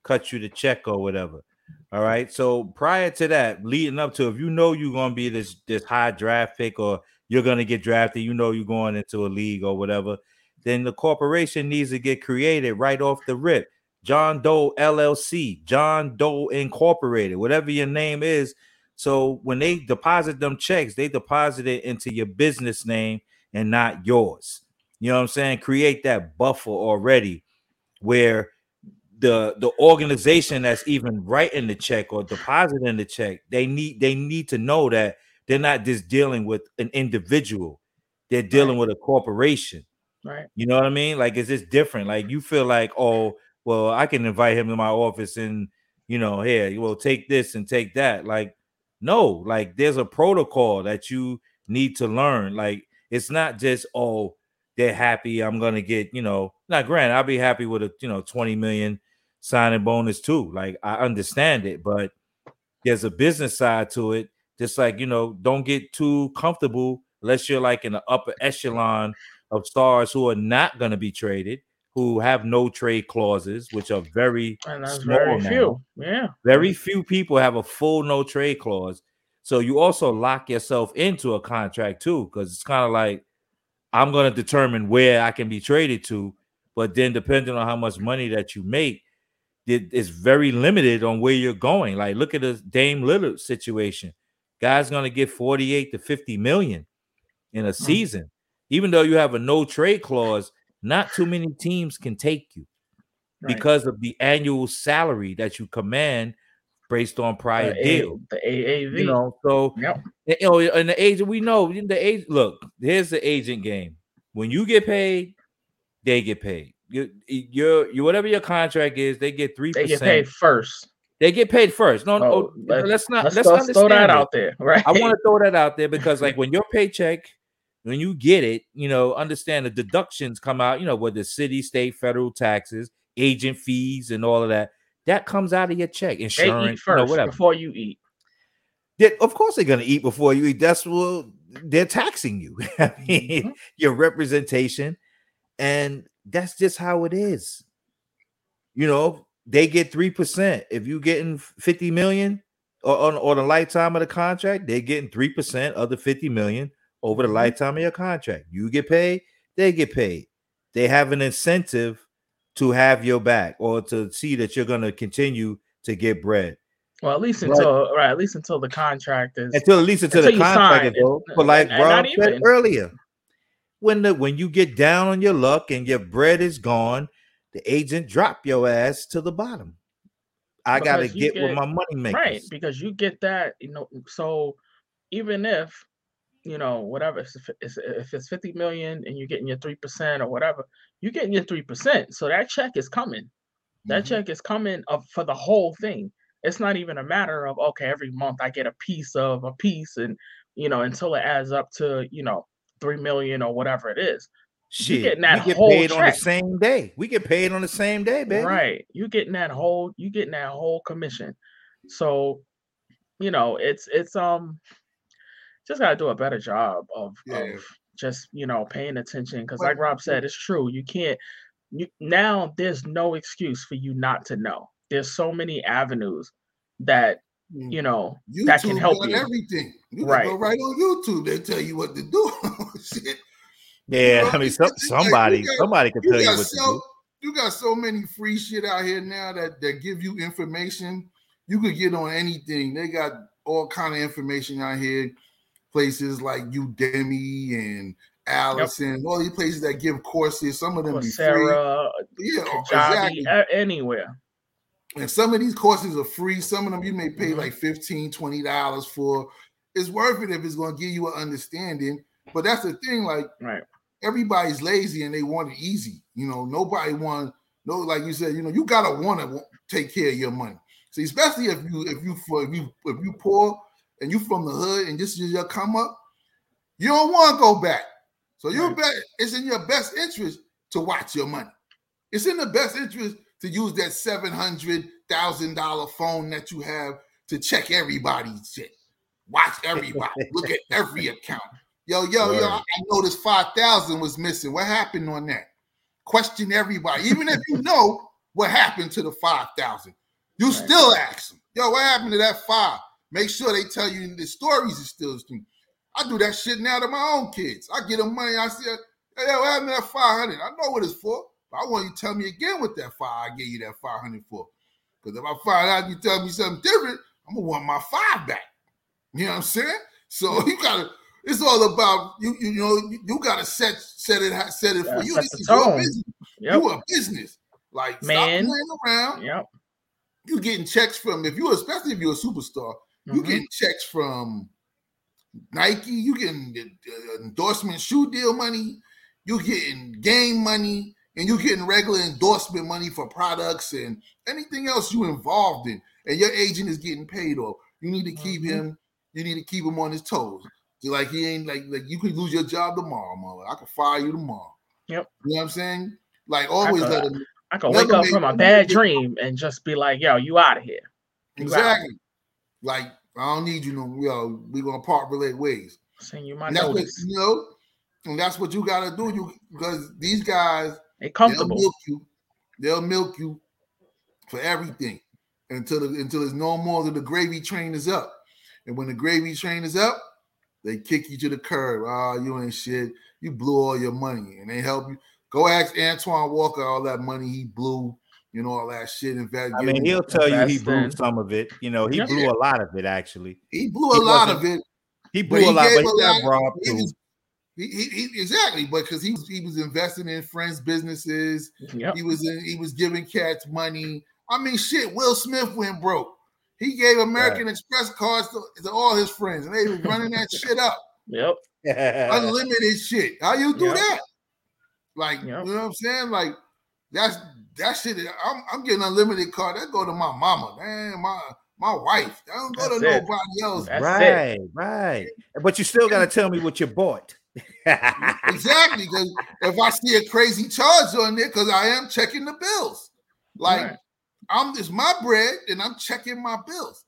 cut you the check or whatever. All right. So prior to that, leading up to if you know you're gonna be this this high draft pick or you're gonna get drafted, you know you're going into a league or whatever, then the corporation needs to get created right off the rip. John Doe LLC, John Doe Incorporated, whatever your name is. So when they deposit them checks, they deposit it into your business name and not yours. You know what I'm saying? Create that buffer already where the the organization that's even writing the check or depositing the check, they need they need to know that they're not just dealing with an individual, they're dealing with a corporation. Right. You know what I mean? Like, is this different? Like, you feel like, oh, well, I can invite him to my office and, you know, here, well, take this and take that. Like, no, like, there's a protocol that you need to learn. Like, it's not just, oh, they're happy. I'm gonna get, you know, not granted, I'll be happy with a, you know, 20 million signing bonus too. Like, I understand it, but there's a business side to it. Just like you know, don't get too comfortable unless you're like in the upper echelon of stars who are not to be traded, who have no trade clauses, which are very small very now. few. Yeah. Very few people have a full no trade clause. So you also lock yourself into a contract too, because it's kind of like I'm going to determine where I can be traded to, but then depending on how much money that you make, it is very limited on where you're going. Like look at the Dame Lillard situation. Guy's going to get 48 to 50 million in a mm-hmm. season. Even though you have a no trade clause, not too many teams can take you Right. because of the annual salary that you command based on prior the, A- deal. the AAV. You know, so Yep. you know, and the agent we know the age. Look, here's the agent game. When you get paid, they get paid. You, your, your whatever your contract is, they get three They get paid first. They get paid first. No, no, Oh, let- let's not. Let's, Let's, throw, let's that it. out there, right? I want to throw that out there because, like, when your paycheck, when you get it, you know, understand the deductions come out. You know, with the city, state, federal taxes, agent fees, and all of that. That comes out of your check, insurance, eat you know, whatever. before you eat. They- of course, they're gonna eat before you eat. That's what they're taxing you. I mean, Mhm. your representation, and that's just how it is. You know, they get three percent. If you're getting fifty million or on, on the lifetime of the contract, they're getting three percent of the fifty million over the Mhm. lifetime of your contract. You get paid, they get paid. They have an incentive to have your back or to see that you're gonna continue to get bread. Well, at least But- until right, at least until the contract is until at least until, Until the contract is over. But like Rob said even. earlier, when the when you get down on your luck and your bread is gone, the agent drop your ass to the bottom. I gotta you get, with my money makers. right because you get that you know so even if you know whatever if it's, if it's 50 million and you're getting your 3% or whatever you're getting your 3% so that check is coming that Mhm. check is coming up for the whole thing it's not even a matter of okay every month i get a piece of a piece and you know until it adds up to you know 3 million or whatever it is Shit, getting that we get whole paid on the same day. We get paid on the same day, baby. Right. You're getting that whole you're getting that whole commission. So, you know, it's it's um just gotta do a better job of, Yeah. of just you know paying attention because like Rob said, it's true. You can't you now there's no excuse for you not to know. There's so many avenues that Mm. you know YouTube that can help got you. everything. You Right. can go right on YouTube. They tell you what to do. Shit. Yeah, Bro, I mean, it's some, like somebody, got- somebody can You tell you got what to do. you got so many free shit out here now that that give you information. You could get on anything. They got all kind of information out here. Places like Udemy and Alison, all these places that give courses. Some of them be free. Yeah, Kajabi, exactly. anywhere. And some of these courses are free. Some of them you may pay Mhm. like 15 dollars for. It's worth it if it's going to give you an understanding. But that's the thing, like Right. everybody's lazy and they want it easy. You know, nobody want no, like you said, you know, you gotta want to take care of your money. See, especially if you if you for if you if you poor and you from the hood and this is your come up, you don't want to go back. So you Right. bet it's in your best interest to watch your money. It's in the best interest to use that seven hundred thousand dollar phone that you have to check everybody's shit. Watch everybody. Look at every account. Yo, yo, yo, I noticed 5,000 was missing. What happened on that? Question everybody. Even if you know what happened to the 5,000, you Right. still ask them, yo, what happened to that five? Make sure they tell you the stories is still true. I do that shit now to my own kids. I get them money. I say, hey, yo, happened to that 500? I know what it's for, but I want you to tell me again what that five I gave you that 500 for. Because if I find out you tell me something different, I'm going to want my five back. You know what I'm saying? So you gotta. It's all about you. You know, you, you gotta set set it set it for you. This is your business. Yep. You a business. Like Man. stop playing around. Yep. You getting checks from if you, especially if you're a superstar, you Mhm. getting checks from Nike. You getting endorsement shoe deal money. You getting game money, and you getting regular endorsement money for products and anything else you involved in. And your agent is getting paid off. You need to keep Mhm. him. You need to keep him on his toes. So like he ain't like like you could lose your job tomorrow, mother. I could fire you tomorrow. Yep. You know what I'm saying? Like always could- let him I could wake up from a bad dream and just be like, yo, you out of here. You exactly. Like I don't need you no. You know, we gonna part relate ways. Send you my And that's what, you know, and that's what you gotta do. You because these guys They they'll milk you. They'll milk you for everything until the, until there's no more than the gravy train is up. And when the gravy train is up, they kick you to the curb. Ah, you ain't shit. You blew all your money, and they help you. Go ask Antoine Walker all that money he blew. You know all that shit. In fact, I mean, he'll tell you he blew Investing. some of it. You know, he Yeah. blew a lot of it actually. he blew a he lot of it. He But blew he a lot, gave but a he got lot- robbed too. He, he, he- exactly, but because he was he was investing in friends' businesses, Yep. he was in, he was giving cats money. I mean, shit. Will Smith went broke. He gave American Express cards to, to all his friends, and they were running that shit up, Yep. unlimited shit. How you do Yep. that? Like, Yep. you know what I'm saying? Like, that's that shit. I'm, I'm getting unlimited card. That go to my mama, man, my my wife. That don't go That's to it. nobody else. That's right, right. But you still got to tell me what you bought. exactly. Because if I see a crazy charge on there, because I am checking the bills. Like Right. I'm it's my bread and I'm checking my bills.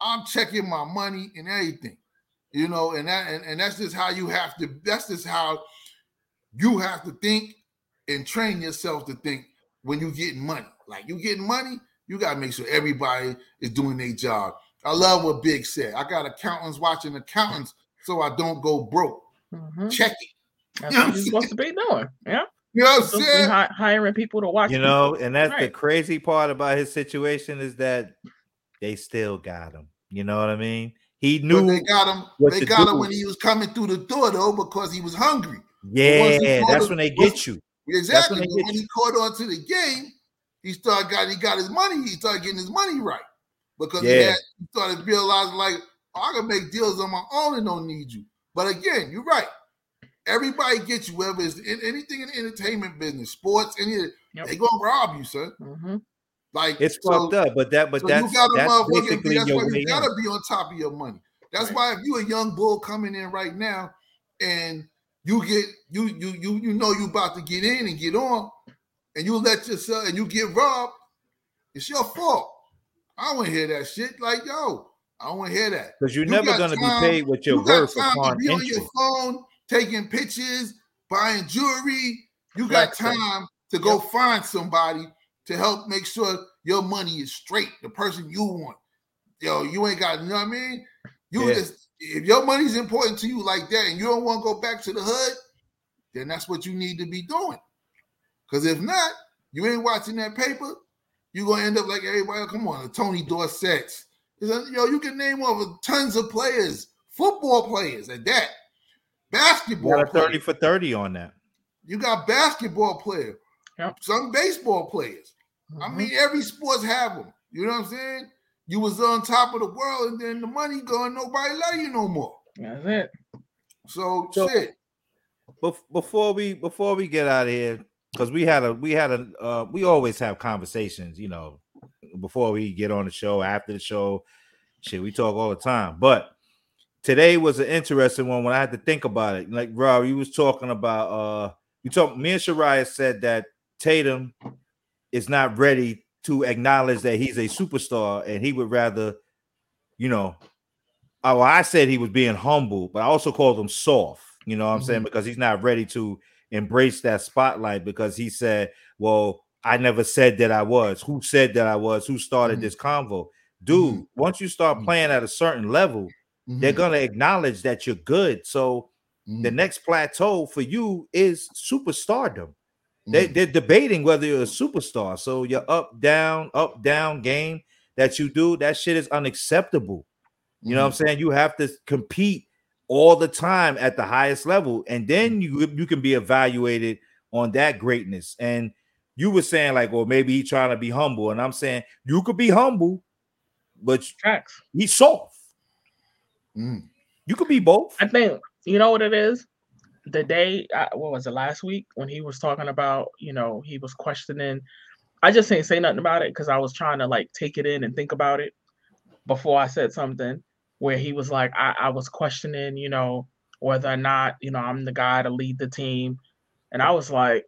I'm checking my money and everything. You know, and that and, and that's just how you have to, that's just how you have to think and train yourself to think when you getting money. Like you getting money, you gotta make sure everybody is doing their job. I love what Big said. I got accountants watching accountants so I don't go broke. Mhm. Check it. That's You know what what you're I'm supposed to be doing. Yeah. You know what I'm Supposed to be saying? hi- hiring people to watch. you know, people. and that's the crazy part about his situation is that they still got him. You know what I mean? He But knew, they got him. They got do. him when he was coming through the door though, because he was hungry. yeah, that's called when they get you. Exactly. they But get when he caught on to the game, he started got he got his money. He started getting his money right because he, had, he started realizing like oh, I can make deals on my own and don't need you. But again, you're right. Everybody gets you, whether it's in, anything in the entertainment business, sports, any Yep. they gonna rob you, son. Mhm. Like It's so- fucked up, but that, but so that's you gotta that's basically that's your why you gotta in. be on top of your money. That's Right. why if you a young bull coming in right now and you get you you you you know you about to get in and get on and you let yourself and you get robbed, it's your fault. I don't want to hear that shit. Like, yo, I don't want to hear that. Because you're You never gonna time- be paid what you're you got worth to upon be on your phone, taking pictures, buying jewelry. You got time to go find somebody to help make sure your money is straight, the person you want. Yo, you ain't got, you know what I mean? You Yeah. just, if your money's important to you like that and you don't want to go back to the hood, then that's what you need to be doing. Because if not, you ain't watching that paper, you're going to end up like everybody. Come on, the Tony Dorsett. It's a- Yo, you can name over tons of players, football players at that, You basketball got a players. 30 for 30 on that. You got basketball players, Yep. some baseball players. I Mhm. mean, every sports have them. You know what I'm saying? You was on top of the world, and then the money gone. Nobody love you no more. that's it. So, So- shit. Bef- before we before we get out of here, because we had a we had a uh, we always have conversations, you know, before we get on the show, after the show, shit, we talk all the time. But today was an interesting one when I had to think about it. Like Rob, you was talking about uh you talk me and Sharia said that Tatum is not ready to acknowledge that he's a superstar and he would rather, you know, oh, I said he was being humble, but I also called him soft. You know what I'm saying? Because he's not ready to embrace that spotlight because he said, Well, I never said that I was. Who said that I was? Who started Mhm. this convo? Dude, Mhm. once you start Mhm. playing at a certain level, they're Mhm, gonna acknowledge that you're good. So the mhm, next plateau for you is superstardom. They, mhm. they're debating whether you're a superstar. So your up, down, up, down game that you do, that shit is unacceptable. You know what I'm saying? You have to compete all the time at the highest level, and then you you can be evaluated on that greatness. And you were saying like, well, maybe he's trying to be humble, and I'm saying you could be humble, but Facts. he's soft. Mhm. You could be both. I think you know what it is. The day, uh, what was it last week when he was talking about, you know, he was questioning. I just didn't say nothing about it because I was trying to like take it in and think about it before I said something. Where he was like, I, I was questioning, you know, whether or not, you know, I'm the guy to lead the team, and I was like,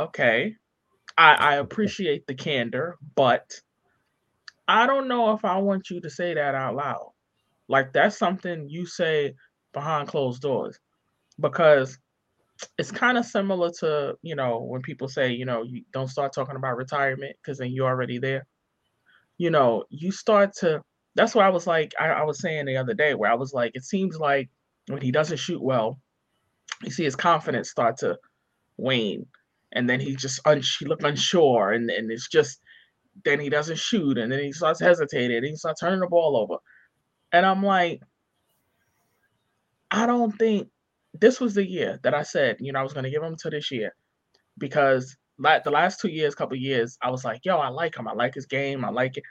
okay, I, I appreciate the candor, but I don't know if I want you to say that out loud. Like that's something you say behind closed doors because it's kind of similar to, you know, when people say, you know, you don't start talking about retirement because then you're already there. You know, you start to that's why I was like, I, I was saying the other day where I was like, it seems like when he doesn't shoot well, you see his confidence start to wane. And then he just un- look unsure and, and it's just then he doesn't shoot and then he starts hesitating and he starts turning the ball over. And I'm like, I don't think this was the year that I said, you know, I was going to give him to this year because like the last two years, couple years, I was like, yo, I like him. I like his game. I like it.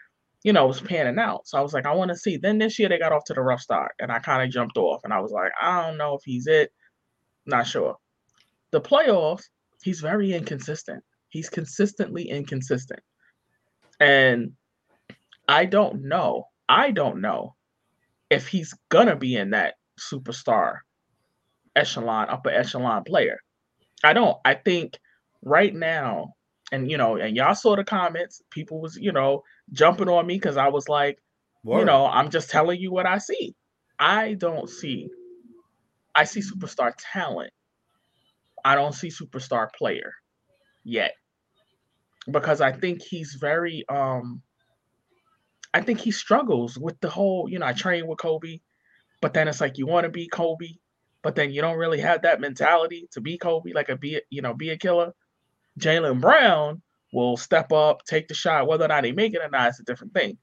You know, it was panning out. So I was like, I want to see. Then this year they got off to the rough start and I kind of jumped off and I was like, I don't know if he's it. Not sure. The playoffs, he's very inconsistent. He's consistently inconsistent. And I don't know. I don't know if he's gonna be in that superstar echelon, upper echelon player. I don't. I think right now, and you know, and y'all saw the comments, people was, you know, jumping on me because I was like, Word. you know, I'm just telling you what I see. I don't see, I see superstar talent. I don't see superstar player yet. Because I think he's very um I think he struggles with the whole, you know, I train with Kobe, but then it's like you want to be Kobe, but then you don't really have that mentality to be Kobe, like a be, you know, be a killer. Jaylen Brown will step up, take the shot, whether or not he make it or not is a different thing.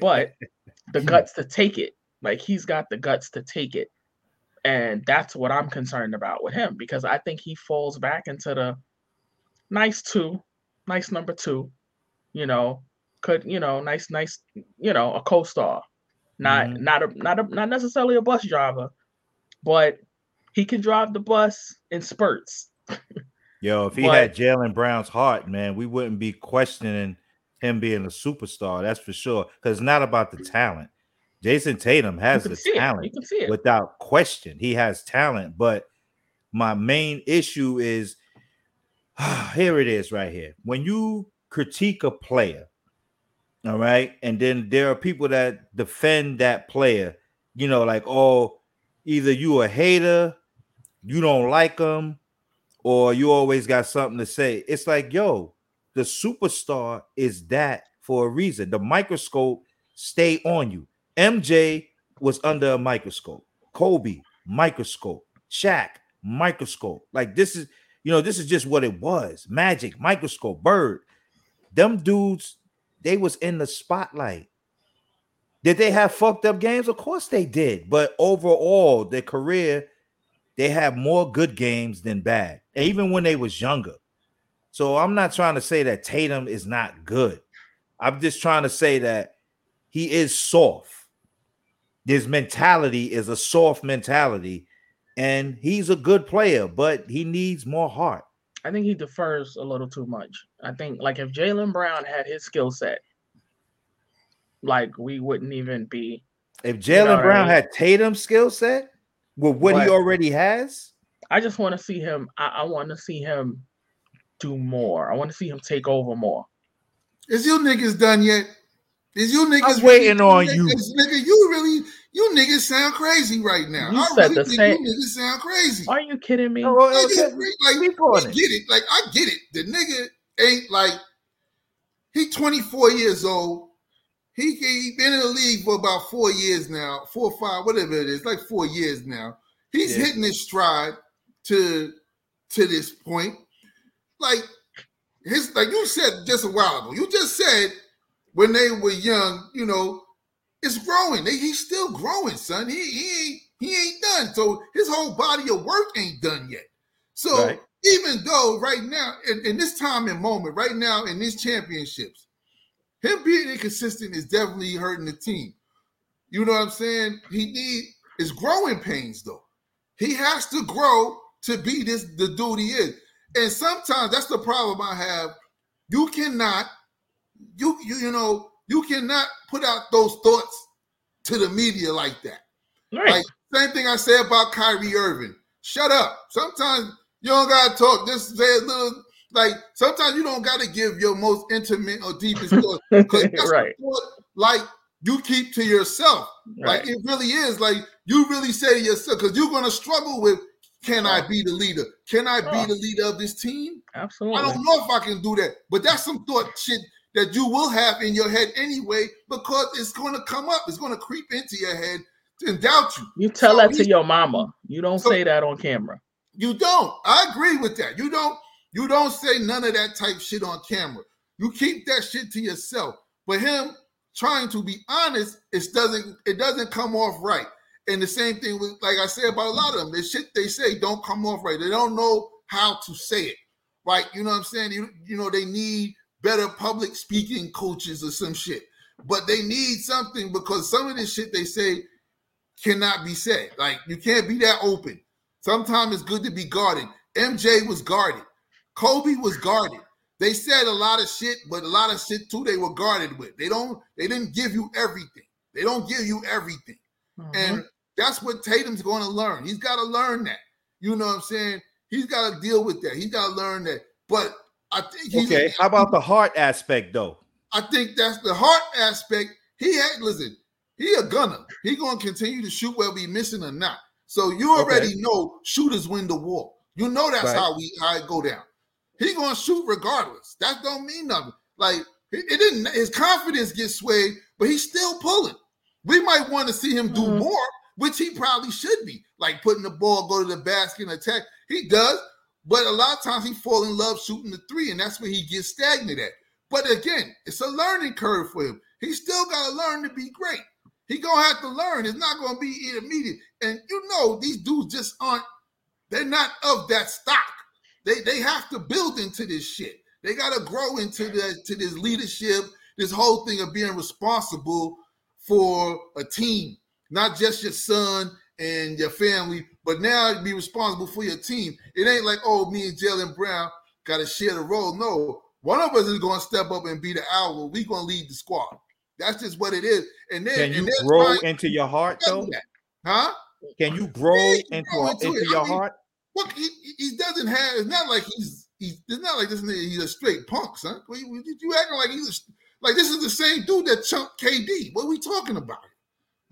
But the guts to take it, like he's got the guts to take it. And that's what I'm concerned about with him because I think he falls back into the nice two, nice number two, you know, could you know nice nice you know a co-star not mm-hmm. not a not a not necessarily a bus driver but he can drive the bus in spurts. Yo if he but, had Jaylen Brown's heart man we wouldn't be questioning him being a superstar that's for sure because it's not about the talent. Jayson Tatum has the talent without question. He has talent but my main issue is here it is right here. When you critique a player all right. And then there are people that defend that player, you know, like, oh, either you a hater, you don't like them, or you always got something to say. It's like, yo, the superstar is that for a reason. The microscope stay on you. MJ was under a microscope. Kobe, microscope. Shaq, microscope. Like this is, you know, this is just what it was. Magic, microscope, Bird. Them dudes they was in the spotlight. Did they have fucked up games? Of course they did. But overall, their career, they have more good games than bad, even when they was younger. So I'm not trying to say that Tatum is not good. I'm just trying to say that he is soft. His mentality is a soft mentality, and he's a good player, but he needs more heart. I think he defers a little too much. I think like if Jaylen Brown had his skill set, like we wouldn't even be. If Jaylen you know Brown I mean? had Tatum's skill set with what but he already has, I just want to see him. I, I want to see him do more. I want to see him take over more. Is you niggas done yet? Is you niggas I'm waiting on you? Nigga, you really you niggas sound crazy right now. You I said really the same. You niggas sound crazy. Are you kidding me? Oh, oh, okay. like, I get it. Like I get it. The nigga ain't like he 24 years old. He he been in the league for about four years now, four or five, whatever it is, like four years now. He's yeah. hitting his stride to to this point. Like his like you said just a while ago. You just said when they were young, you know, it's growing. He's still growing, son. He, he ain't he ain't done. So his whole body of work ain't done yet. So right. even though right now, in, in, this time and moment, right now in these championships, him being inconsistent is definitely hurting the team. You know what I'm saying? He need is growing pains though. He has to grow to be this the dude he is. And sometimes that's the problem I have. You cannot, you you you know, you cannot put out those thoughts to the media like that. Right. Like same thing I say about Kyrie Irving. Shut up. Sometimes you don't gotta talk. Just say a little Like sometimes you don't got to give your most intimate or deepest thought, Right. what, like you keep to yourself. Like it really is. Like you really say to yourself, because you're gonna struggle with, can I be the leader? Can I be the leader of this team? Absolutely. I don't know if I can do that, but that's some thought shit that you will have in your head anyway, because it's going to come up. It's going to creep into your head and doubt you. You tell So that to your mama. You don't So- say that on camera. You don't. I agree with that. You don't. You don't say none of that type shit on camera. You keep that shit to yourself. But him trying to be honest, it doesn't. It doesn't come off right. And the same thing with, like I said about a lot of them, the shit they say don't come off right. They don't know how to say it, right? You know what I'm saying? You, you know they need better public speaking coaches or some shit. But they need something because some of this shit they say cannot be said. Like you can't be that open. Sometimes it's good to be guarded. MJ was guarded. Kobe was guarded. They said a lot of shit, but a lot of shit too they were guarded with. They don't. They didn't give you everything. They don't give you everything, Mhm. and that's what Tatum's going to learn. He's got to learn that. You know what I'm saying? He's got to deal with that. He's got to learn that. But I think he's Okay, how about the heart aspect though? I think that's the heart aspect. He had listen. He a gunner. He gonna continue to shoot whether he missing or not. So you already Okay. know shooters win the war. You know that's Right. how we how it go down. He gonna shoot regardless. That don't mean nothing. Like it, it didn't. His confidence gets swayed, but he's still pulling. We might want to see him do Mhm. more, which he probably should be, like putting the ball, go to the basket, and attack. He does, but a lot of times he fall in love shooting the three, and that's where he gets stagnant at. But again, it's a learning curve for him. He still got to learn to be great. He gonna have to learn. It's not gonna be immediate. And you know, these dudes just aren't. They're not of that stock. They they have to build into this shit. They got to grow into the to this leadership. This whole thing of being responsible for a team, not just your son and your family, but now be responsible for your team. It ain't like oh, me and Jaylen Brown got to share the role. No, one of us is going to step up and be the owl. We going to lead the squad. That's just what it is. And then Can you grow why- into your heart though? Huh? Can you grow Yeah, into grow into into. I your mean, heart? Look, he, he- doesn't have. It's not like he's. He's. It's not like this. Nigga, he's a straight punk, son. You, you- you acting like he's a, like this is the same dude that chunked KD. What are we talking about?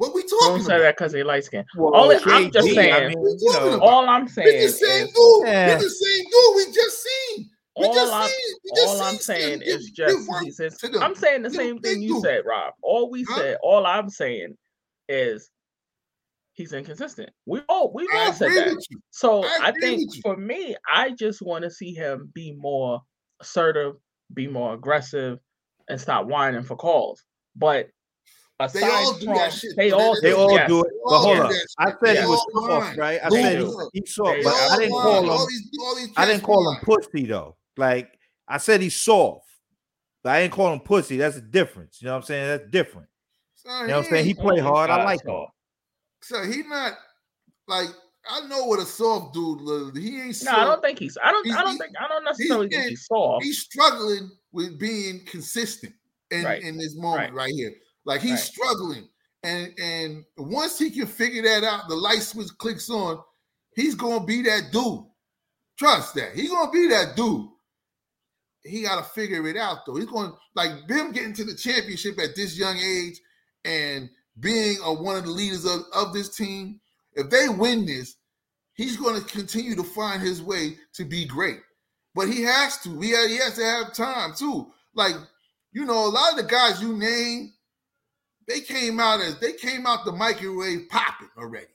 What we Don't talking say about? that because they light skin. Well, All it- I'm just saying- I mean, you know, All I'm saying It's the same is, dude. Yeah. It's the same dude we just seen. We all just I'm, seen. We just all I'm saying Steph is just give work he says, to them. I'm saying the Give same thing they you do. said, Rob. All we Huh? said, all I'm saying is he's inconsistent. We all we all said agree that. with you. So I I, think for me, I just want to see him be more assertive, be more aggressive, and stop whining for calls. But aside all do from that shit. they They- all They do, all yes. do it. They But hold do up. I said he was soft, right? I They said do. he, he soft, They but I didn't call All him. these, all these I didn't call him pussy though. Like I said, he's soft. But I didn't call him pussy. That's a difference. You know what I'm saying? That's different. Son, You know what I'm saying? He ain't- play hard. I like so- him. So he not like I know what a soft dude look. He ain't. No. I don't think he's. I don't. He's- I don't think. I don't necessarily think he's soft. He's struggling with being consistent in, Right. in this moment Right. right, here. Like he's Right. struggling, and and once he can figure that out, the light switch clicks on. He's gonna be that dude. Trust that. He's gonna be that dude. He got to figure it out though. He's gonna like him getting to the championship at this young age and being a, one of the leaders of, of this team. If they win this, he's going to continue to find his way to be great. But he has to. He has, he has to have time too. Like you know, a lot of the guys you name, they came out as they came out the microwave popping already.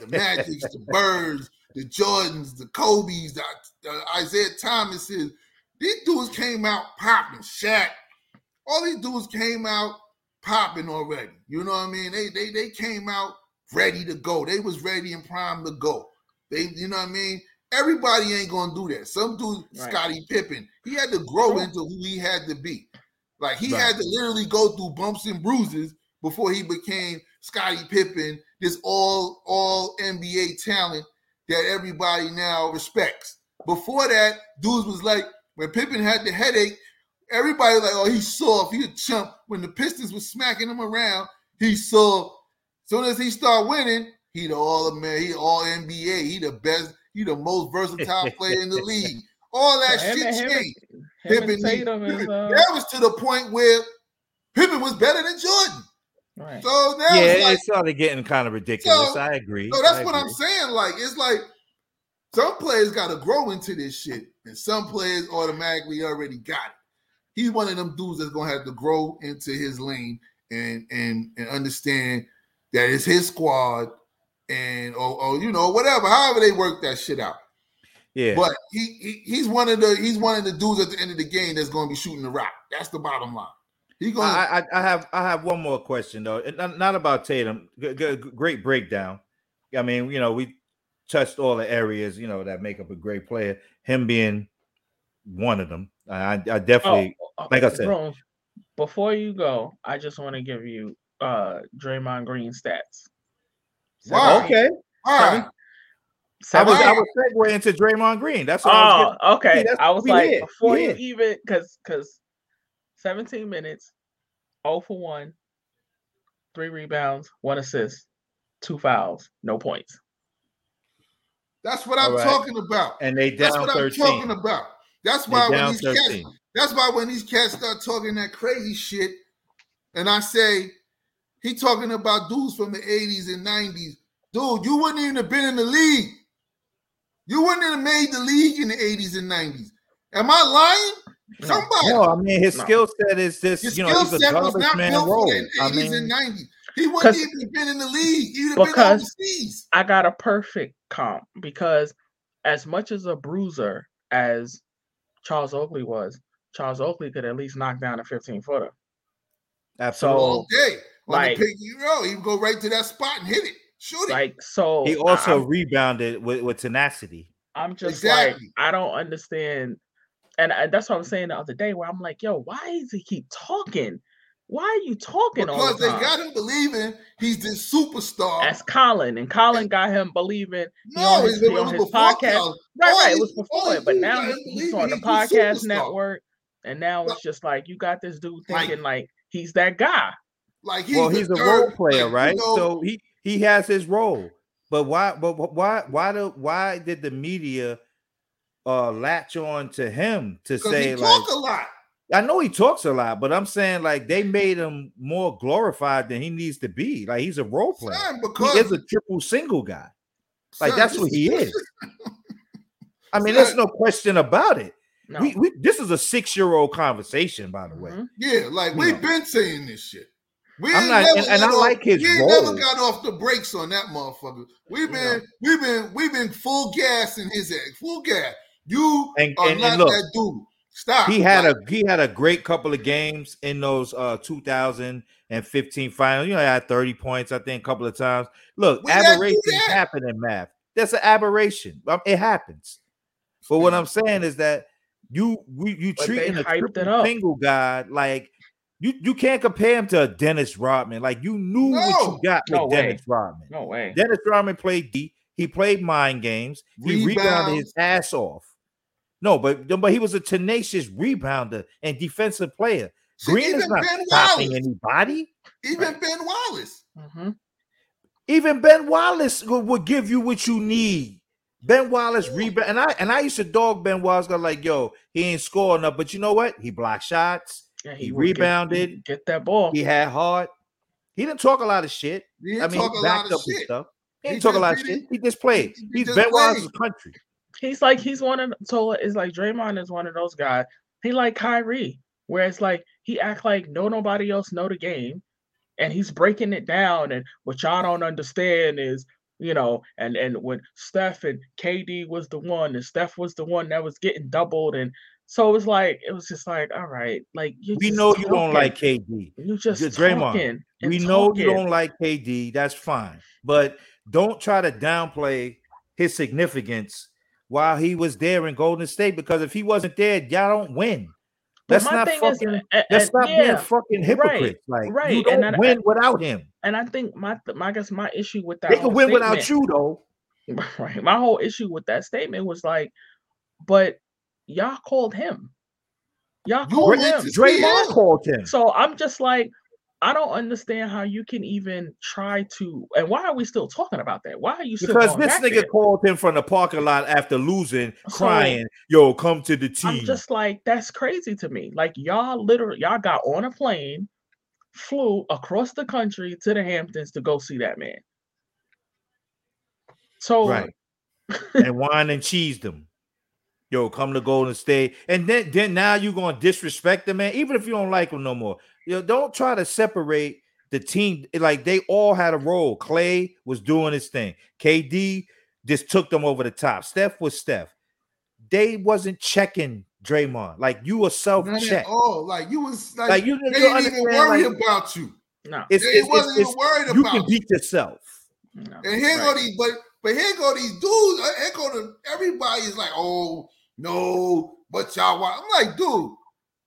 The Magics, the Birds, the Jordans, the Kobe's, the, the Isaiah Thomases. These dudes came out popping. Shaq, all these dudes came out popping already. You know what I mean? They they they came out ready to go. They was ready and primed to go. They, you know what I mean? Everybody ain't gonna do that. Some dude, Right. Scottie Pippen, he had to grow into who he had to be. Like he Right. had to literally go through bumps and bruises before he became Scottie Pippen, this all all NBA talent that everybody now respects. Before that, dudes was like when Pippen had the headache, everybody like, oh, he's soft, he a chump. When the Pistons was smacking him around, he saw. Soon as he start winning, he the all man, he all NBA, he the best, he the most versatile player in the league. all that So shit him changed. And- him Pippen, Tatum is Pippen- uh, that was to the point where Pippen was better than Jordan. right. So now Yeah, it's like, it started getting kind of ridiculous. So- I agree. so that's I what I'm saying. Like, it's like some players got to grow into this shit, and some players automatically already got it. He's one of them dudes that's gonna have to grow into his lane and and and understand that it's his squad and or, or you know whatever, however they work that shit out. Yeah. But he, he he's one of the he's one of the dudes at the end of the game that's going to be shooting the rock. That's the bottom line. He going I, I I have I have one more question though, and not, not about Tatum. G- g- great breakdown. I mean, you know, we touched all the areas you know that make up a great player. Him being one of them. I, I definitely. Oh, like I said. bro, before you go, I just want to give you uh Draymond Green stats. Wow. okay. all right. I was I was segue into Draymond Green. That's what I was Oh, okay. that's I was like, did. before We you did. even, because because 17 minutes, 0 for 1, three rebounds, one assist, two fouls, no points. That's what I'm All right. talking about. And they down That's down what I'm talking about. That's why when down these cats, that's why when these cats start talking that crazy shit, and I say he talking about dudes from the 80s and 90s. Dude, you wouldn't even have been in the league. You wouldn't have made the league in the 80s and 90s. Am I lying? No. Somebody. No, I mean his No. skill set is this. His you know, skill he's a set was not man built role. for the 80s I mean, and 90s. He wouldn't even been in the league. He'd have been Because- overseas. I got a perfect comp because as much as a bruiser as Charles Oakley was, Charles Oakley could at least knock down a 15 footer. absolutely. all day. On like- the pick you roll, he would go right to that spot and hit it. Shoot it. Like, so he also I'm, rebounded with, with tenacity. I'm just Exactly. like, I don't understand. And I, that's what I was saying the other day where I'm like, yo, why does he keep talking? Why are you talking all because the they time? got him believing he's this superstar. That's Colin, and Colin got him believing. he no, on it's his- been he on on his before podcast. Cal. Right, All right. It was before it, but now got he's, he's on the he's podcast network, and now it's just like you got this dude thinking like he's that guy. Like he's well, the he's a third, role player, like, you right? know, so he he has his role. But why? But why? Why do? Why did the media uh latch on to him to say he like? talk a lot. I know he talks a lot, but I'm saying like they made him more glorified than he needs to be. Like he's a role player. Son, He because is a triple single guy. Like son, that's what he is. I mean, Son. there's no question about it. No. We, we this is a six year old conversation, by the way. Mhm. Yeah, like You we've know. been saying this shit. We I'm not- and- and I off- like his We ain't never got off the brakes on that motherfucker. We've been, know. we've been, we've been full gas in his ass, full gas. You And- are and- not and look, that dude. Stop. He had Like, a he had a great couple of games in those uh 2015 finals. You know, he had 30 points, I think, a couple of times. Look, We aberrations happen in math. That's an aberration. Um, It happens. But what I'm saying is that you we, you treating a triple single guy like you you can't compare him to Dennis Rodman. Like you knew what you got with way. Dennis Rodman. No way. Dennis Rodman played D. He played mind games. He rebounded his ass off. No, but but he was a tenacious rebounder and defensive player. see, Green is not Ben stopping Wallace, anybody. even Ben Wallace. hmm Even Ben Wallace would, would give you what you need. Ben Wallace rebound, and I and I used to dog Ben Wallace. Got like, yo, he ain't scoring enough, but you know what? He blocked shots. Yeah, He would get- rebounded. Get, that ball. He had heart. He didn't talk a lot of shit. He I mean, talk he a lot backed of up shit. stuff. He He didn't talk a lot of shit. He just played. he He's just Ben played. Wallace's country. He's like he's one of so it's like Draymond is one of those guys. He like Kyrie, where it's like he act like no nobody else know the game, and he's breaking it down. And what y'all don't understand is, you know, and and when Steph and KD was the one, and Steph was the one that was getting doubled, and so it was like it was just like, all right, like you We know you don't like KD. you just Draymond. We know you don't like KD. That's fine, but don't try to downplay his significance while he was there in Golden State. Because if he wasn't there, y'all don't win. But Let's not fucking. is, let's a- yeah, being fucking hypocrites. like right, you don't I- win without him. and I think my my I guess my issue with that They can win without you though. Right. My whole issue with that statement was like, but y'all called him. Y'all You called him. Draymond called him. So I'm just like, I don't understand how you can even try to. And why are we still talking about that? Why are you still Because this nigga there? called him from the parking lot after losing, So- crying, yo, come to the team. I'm just like, that's crazy to me. Like y'all literally, y'all got on a plane, flew across the country to the Hamptons to go see that man. So right. and wine and cheese them. Yo, come to Golden State. And then, then now you're gonna disrespect the man, even if you don't like him no more. Yo, don't try to separate the team. Like they all had a role. Clay was doing his thing. KD just took them over the top. Steph was Steph. They wasn't checking Draymond. Like you were Not self-check. at all. Like you was like, Like you, they you didn't even worry like, about you. no, it's, They it's, wasn't it's, even worried it's- you about can beat yourself. no. And here Right. go these, but but here go these dudes. uh, Here go the everybody is like, oh no, but y'all watch. I'm like, dude,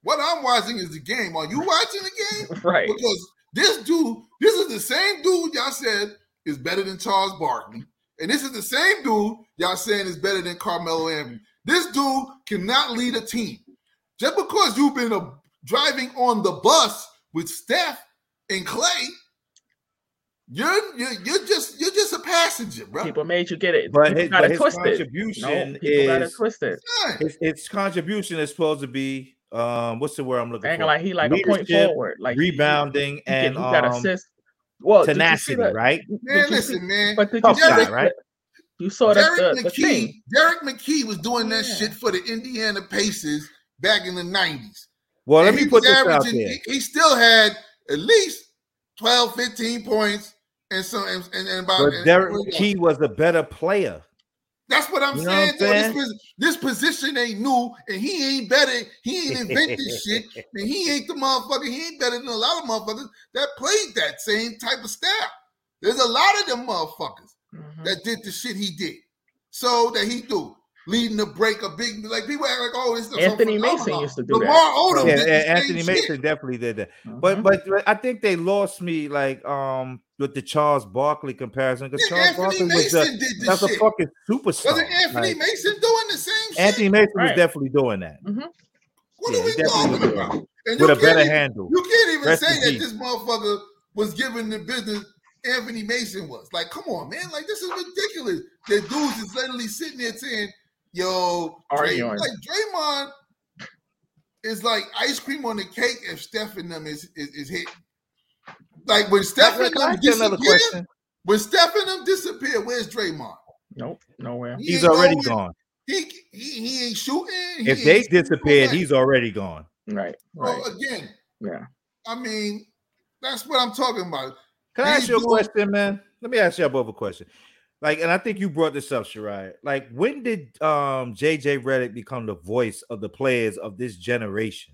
what I'm watching is the game. Are you watching the game? right. Because this dude, this is the same dude y'all said is better than Charles Barkley, and this is the same dude y'all saying is better than Carmelo Anthony. This dude cannot lead a team. Just because you've been a, driving on the bus with Steph and Clay, you're you're, you're just you're just a passenger, bro. People made you get it. But people his, got but it his twisted. contribution No, people got it is twisted. Yeah. its, its contribution is supposed to be um what's the word I'm looking Ain't for? like he like a point forward, like he- he- rebounding he, can- and he got um, assist. Well, did you see tenacity, right? Man, you see- listen, man. But did you Tough see guy, right? You saw that Derek the, the McKee, thing. Derrick McKey was doing that Yeah. shit for the Indiana Pacers back in the 90s. Well, let me put was this out there. He, he still had at least 12, 15 points and so and, and, and about But Derek and- McKee was a better player. That's what I'm You saying. what I'm though. This, this position ain't new, and he ain't better. He ain't invented shit, and he ain't the motherfucker. He ain't better than a lot of motherfuckers that played that same type of style. There's a lot of them motherfuckers Mhm. that did the shit he did. So that he do leading the break a big like people act like oh it's some Anthony Mason used to do Lamar that. Odom Yeah, did the and same Anthony shit. Mason definitely did that. But Mhm. but I think they lost me like um with the Charles Barkley comparison because Yeah, Charles Anthony Barkley was Mason a, did this that's a fucking superstar. Wasn't Anthony Like, Mason doing the same shit? Anthony Mason was definitely doing that what yeah, are we talking about? And with you a better can't even- handle. You can't even Rest say that peace. this motherfucker was giving the business Anthony Mason was. Like, come on, man. Like, this is ridiculous. The dudes is literally sitting there saying, yo, Dray, Arguing. like Draymond is like ice cream on the cake if Steph and them is is, is hit. Like when Steph and them ask you another disappear, when Steph and them disappear, where's Draymond? Nope, nowhere. He He's already nowhere. gone. He, he he ain't shooting. he If ain't they disappeared, he's already gone. Right, So right. again, Yeah. I mean, that's what I'm talking about. Can I ask you a question, man? Let me ask y'all both a question. Like, and I think you brought this up, Sharia. Like, when did um JJ Redick become the voice of the players of this generation?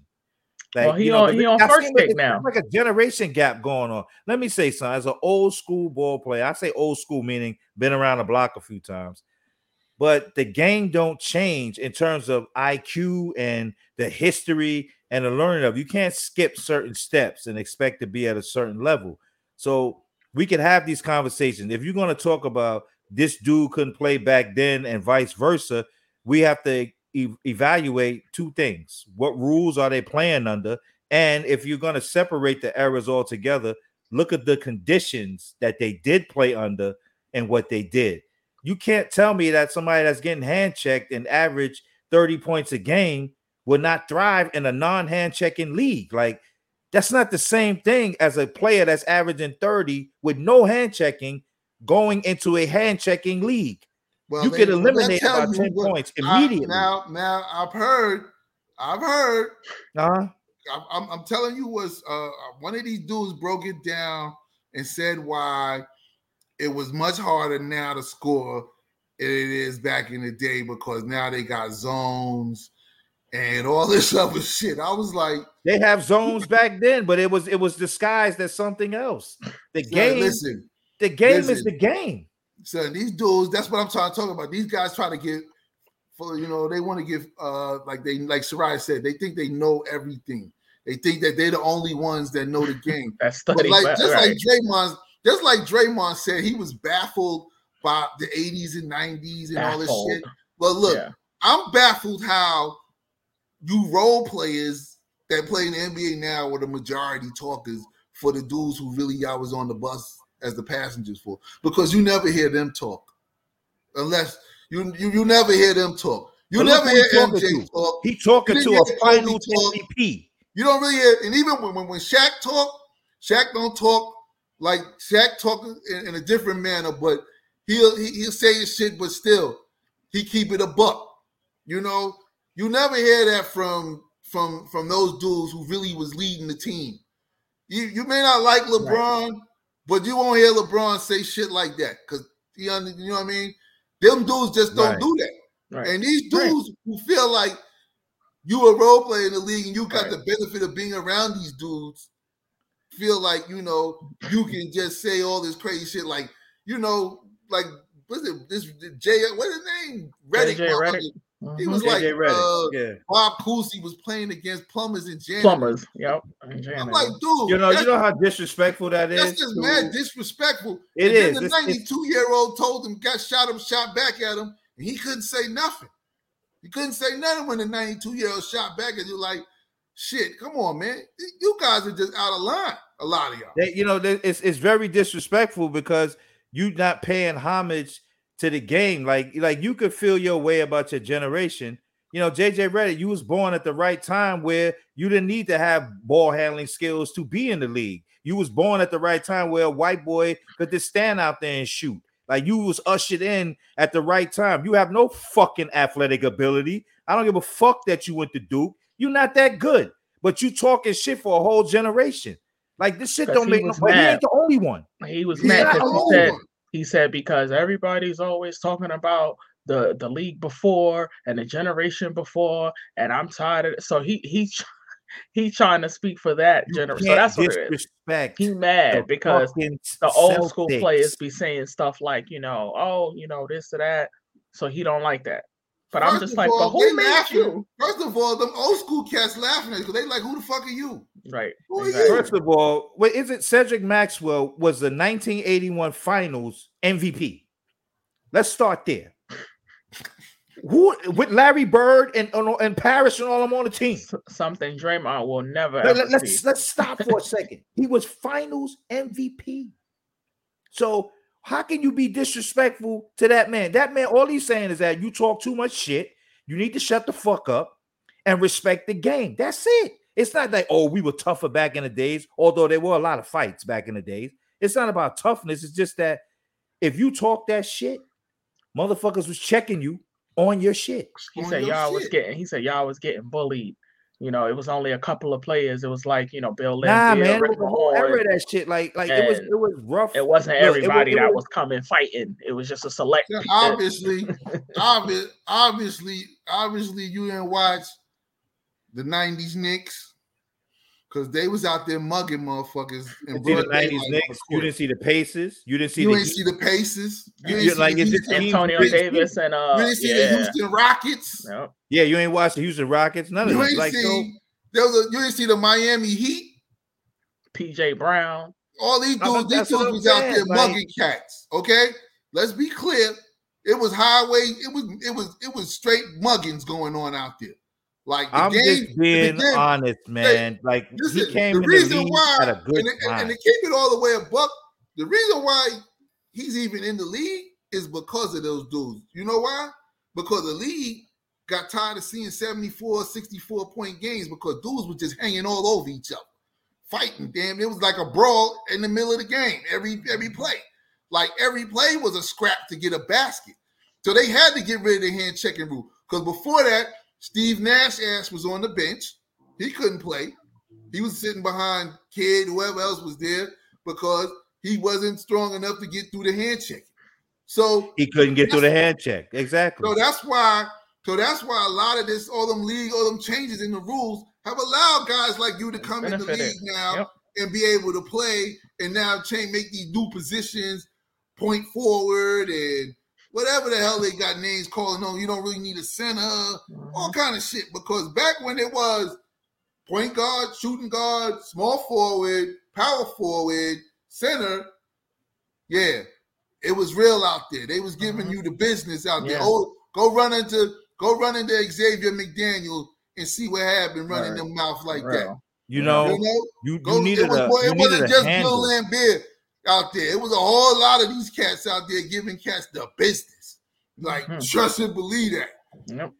Like, Well, he you know, on- he on first pick now. Like a generation gap going on. Let me say something. As an old school ball player, I say old school meaning been around the block a few times, but the game don't change in terms of IQ and the history and the learning of. You can't skip certain steps and expect to be at a certain level. So we could have these conversations. If you're going to talk about this dude couldn't play back then and vice versa, we have to e- evaluate two things. What rules are they playing under? And if you're going to separate the errors altogether, look at the conditions that they did play under and what they did. You can't tell me that somebody that's getting hand checked and average 30 points a game will not thrive in a non-hand checking league. Like that's not the same thing as a player that's averaging 30 with no hand checking going into a hand checking league. Well, you they- get well, eliminated that about 10 what- points I- immediately. now, now I've heard, I've heard. uh-huh. I'm, I'm, I'm telling you, was uh, one of these dudes broke it down and said why it was much harder now to score than it is back in the day because now they got zones and all this other shit. I was like, They have zones back then, but it was it was disguised as something else. The game, listen, the game is the game. son, these dudes. That's what I'm trying to talk about. These guys try to get. For you know, they want to give uh like they like Sharia said, they think they know everything. They think that they're the only ones that know the game. That But study, like but- just right. like Draymond, just like Draymond said, he was baffled by the 80s and 90s and all this shit. But look, yeah. I'm baffled how you role players that play in the NBA now were the majority talkers for the dudes who really y'all was on the bus as the passengers for, because you never hear them talk, unless you you, you never hear them talk. You But never hear he MJ to. talk. He talking to a talk. MVP. You don't really hear, and even when when, when Shaq talk, Shaq don't talk like Shaq talk in, in a different manner, but he'll he, he'll say his shit, but still he keep it a buck. You know, you never hear that from from from those dudes who really was leading the team. You you may not like LeBron, but you won't hear LeBron say shit like that because he under, you know what I mean. Them dudes just don't Right. do that. Right. And these Right. dudes who feel like you a role player in the league and you got Right. the benefit of being around these dudes, feel like you know you can just say all this crazy shit, like you know, like what's it? This Jay, what's his name? Redick. JJ. Redick. He Mhm. was like, JJ Redick. uh, yeah. Bob Cousy was playing against plumbers and janitors. plumbers. Yep. And I'm like, dude, You know, you know how disrespectful that is. that's just mad disrespectful. It and then. The It's- it's- 92 year old told him, got shot him, shot back at him, and he couldn't say nothing. He couldn't say nothing when the 92 year old shot back at you. Like, shit, come on, man. You guys are just out of line. A lot of y'all. They, you know, they- it's it's very disrespectful because you're not paying homage to the game. Like like you could feel your way about your generation. You know, JJ Redick, you was born at the right time where you didn't need to have ball handling skills to be in the league. You was born at the right time where a white boy could just stand out there and shoot. Like you was ushered in at the right time. You have no fucking athletic ability. I don't give a fuck that you went to Duke. You're not that good, but you talking shit for a whole generation. Like this shit don't make no. he ain't the only one. He was He's mad because he said one. He said because everybody's always talking about the the league before and the generation before, and I'm tired of it. So he he he trying to speak for that generation. So that's what it is. He mad because the old school players be saying stuff like, you know, oh, you know, this or that. So he don't like that. But I'm First just of like, all, but they who made laughing. you? First of all, them old school cats laughing at you because they like, who the fuck are you? Right. Who are you? First of all, wait, is it Cedric Maxwell was the 1981 Finals MVP? Let's start there. Who with Larry Bird and and, and Parish and all them on the team? S- Something Draymond will never Let, ever us let's, see. let's stop for a second. He was Finals MVP. So how can you be disrespectful to that man? That man, all he's saying is that you talk too much shit. You need to shut the fuck up and respect the game. That's it. It's not like, oh, we were tougher back in the days, although there were a lot of fights back in the days. It's not about toughness. It's just that if you talk that shit, motherfuckers was checking you on your shit. He on said y'all was getting. He said y'all was getting bullied. You know, it was only a couple of players. It was like you know Bill Nah, Laimbeer, man, it Rick was the whole era Mahorn. of that shit. Like, like it was, it was rough. It wasn't Look, it was- everybody it that was- was coming fighting. It was just a select. Yeah, obviously, obvi- obviously, obviously, you didn't watch the '90s Knicks because they was out there mugging motherfuckers. You in see the '90s Knicks. You didn't see the Pacers. You didn't see You the. ain't see the Pacers. You didn't see like, the is it Houston, Antonio Big Davis and uh, you didn't see the Houston Rockets. Yep. yeah, you ain't watched the Houston Rockets. None of You ain't Like, see there was a, you didn't see the Miami Heat. PJ Brown. All these dudes, these dudes I'm was out there like- mugging cats. Okay, let's be clear. It was highway. It was it was it was straight muggings going on out there. Like the I'm game, just being game- honest, man. Like Listen, he came the in reason the why, at a good and, and, and to keep it all the way a buck, the reason why he's even in the league is because of those dudes. You know why? Because the league got tired of seeing 74, 64 point games because dudes were just hanging all over each other, fighting. Damn, it was like a brawl in the middle of the game. Every every play, like every play was a scrap to get a basket. So they had to get rid of the hand checking rule because before that, Steve Nash ass was on the bench. He couldn't play. He was sitting behind Kidd, whoever else was there, because he wasn't strong enough to get through the hand check. So, he couldn't get through the hand check. Exactly. so that's why, so that's why a lot of this, all them league, all them changes in the rules have allowed guys like you to come in the league now Yep. and be able to play and now change, make these new positions, point forward and whatever the hell they got names calling on. You don't really need a center all Mhm. kind of shit. Because back when it was point guard, shooting guard, small forward, power forward, center, yeah, it was real out there. They was giving Mhm. you the business out there. Oh, go run into go run into Xavier McDaniel and see what happened running Right. them mouth like that. You know, You know, you, Go- needed it, was, a you it needed wasn't a just handle. Bill Laimbeer out there. It was a whole lot of these cats out there giving cats the business. Like, Mhm. trust and believe that. Yep.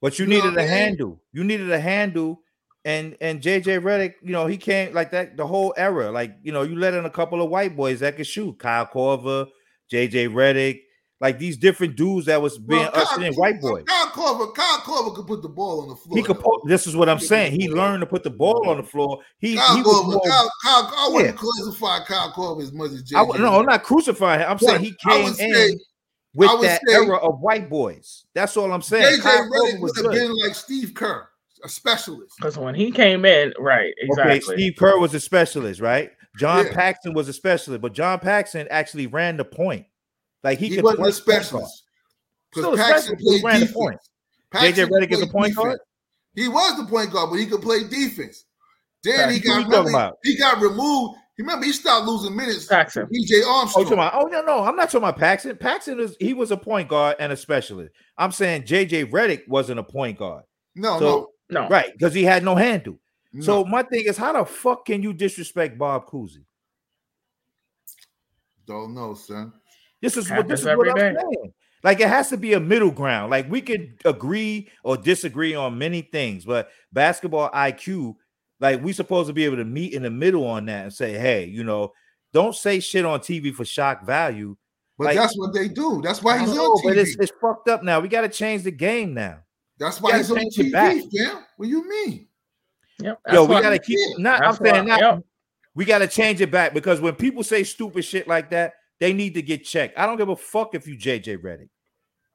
But you You needed a a I handle. You needed a handle. And and JJ Redick, you know, he came like that the whole era. Like, you know, you let in a couple of white boys that could shoot. Kyle Korver, JJ Redick, like these different dudes that was being Well, ushered in white boys. Kyle Korver, Kyle Korver could put the ball on the floor. He could though. put this is what I'm saying. He learned to put the ball on the floor. He, Kyle he was Korver, more, Kyle, Kyle, I wouldn't Yeah. classify Kyle Korver as much as JJ. I, w- no, I'm not crucifying him. I'm saying he But I came would in with that say- era of white boys. That's all I'm saying. JJ Kyle Korver was would have been like Steve Kerr, a specialist. Because when he came in, right, exactly. Okay, Steve Kerr was a specialist, right? John Yeah. Paxson was a specialist, but John Paxson actually ran the point. Like he, He, could wasn't play a specialist. Still Because a Paxson specialist, played ran the defense. point. Paxson JJ Redick is a played point guard? He was the point guard, but he could play defense. Then he got you talking remember, about? he got removed. Remember, he started losing minutes. Paxson. DJ Oh, Armstrong. talking about, oh no, no, I'm not talking about Paxson. Paxson is he was a point guard and a specialist. I'm saying JJ Redick wasn't a point guard, no, so- No, right? Because he had no handle. no, So my thing is, how the fuck can you disrespect Bob Cousy? don't know, son. This is what this is what I'm day. saying. Like it has to be a middle ground. Like we could agree or disagree on many things, but basketball IQ, like we supposed to be able to meet in the middle on that and say, hey, you know, don't say shit on TV for shock value. But Like- that's what they do. That's why he's don't on TV. but it's, it's fucked up now. We got to change the game now. that's why gotta he's on TV, back. fam. What do you mean? Yep. Yo, we got to keep not. I'm that's why- saying not. yep. We got to change it back because when people say stupid shit like that, they need to get checked. I don't give a fuck if you JJ Redick.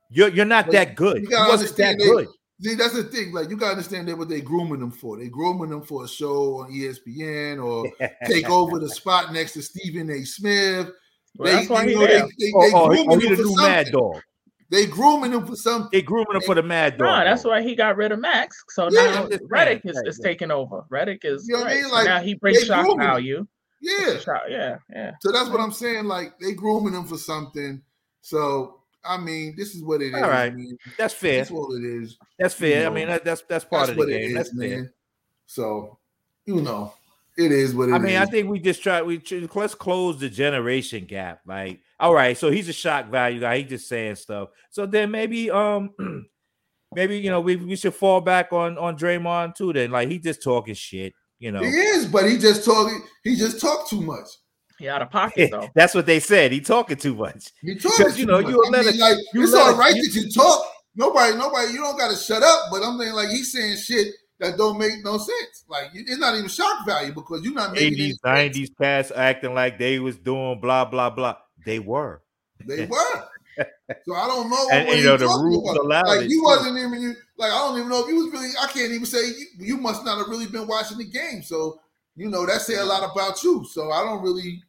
You're you're not But that good. you You gotta wasn't that they- good. See, that's the thing. Like, you gotta understand that what they grooming them for. They grooming them for a show on ESPN or take over the spot next to Stephen A. Smith. Well, that's why you he know, they, they, Oh, they oh, oh grooming oh, he him for new Mad. Dog. They grooming him for something. They grooming him for the Mad Dog. No, that's why he got rid of Max. So Yeah, now Redick is, is taking over. Redick is You know what I right. mean? So now he brings shock grooming him. value. Yeah. Yeah, yeah. So that's what I'm saying. Like they grooming him for something. So I mean, this is what it is. All right. man. That's fair. That's what it is. That's fair. you I mean, that, that's that's part That's of the game. is, That's fair. So you know, it is what it is. I mean, I think we just try. We let's close the generation gap. Like, all right, so he's a shock value guy. He's just saying stuff. So then maybe, um, maybe you know, we, we should fall back on on Draymond too. Then, like, he just talking shit. You know, he is, but he just talking. He just talked too much. He out of pocket though. that's what they said. He talking too much. He talking you too know, much. you I let mean, it- like you it's let all it- right you- that you talk. Nobody, nobody, you don't got to shut up. But I'm saying like he's saying shit that don't make no sense. Like it's not even shock value because you're not making Eighties, nineties cats acting like they was doing blah blah blah. They were. They were. So I don't know. And- what and, you know, the rules about. allowed Like it, you too. wasn't even you. Like I don't even know if you was really. I can't even say you, you must not have really been watching the game. So you know that say a lot about you. So I don't really,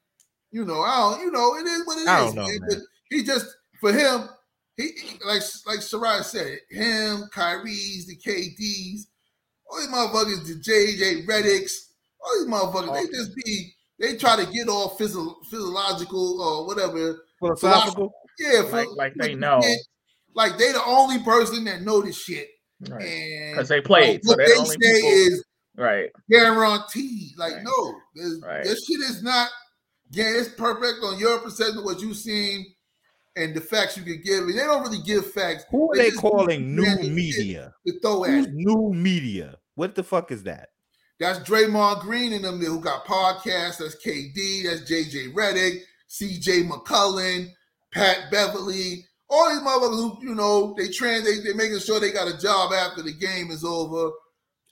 you know, I don't. You know, it is what it is. I don't know, man. man. But he just for him, he he- like like Sharia said, him, Kyrie's, the KDs, all these motherfuckers, the JJ Redicks, all these motherfuckers, they just be. They try to get all physio- physiological or whatever Philosophical. yeah, for, Like- like they know. Like they the only person that know this shit. Right. Because they played. so what they're the only say people- is right. guaranteed. Like, Right. no, this, Right. this shit is not yeah, it's perfect on your perception of what you've seen and the facts you can give. And they don't really give facts. Who are they just calling new media? to throw at Who's it. new media? What the fuck is that? That's Draymond Green and them who got podcasts. That's KD. That's JJ Redick, CJ McCollum, Pat Beverley. All these motherfuckers who, you know, they train, they, they're making sure they got a job after the game is over.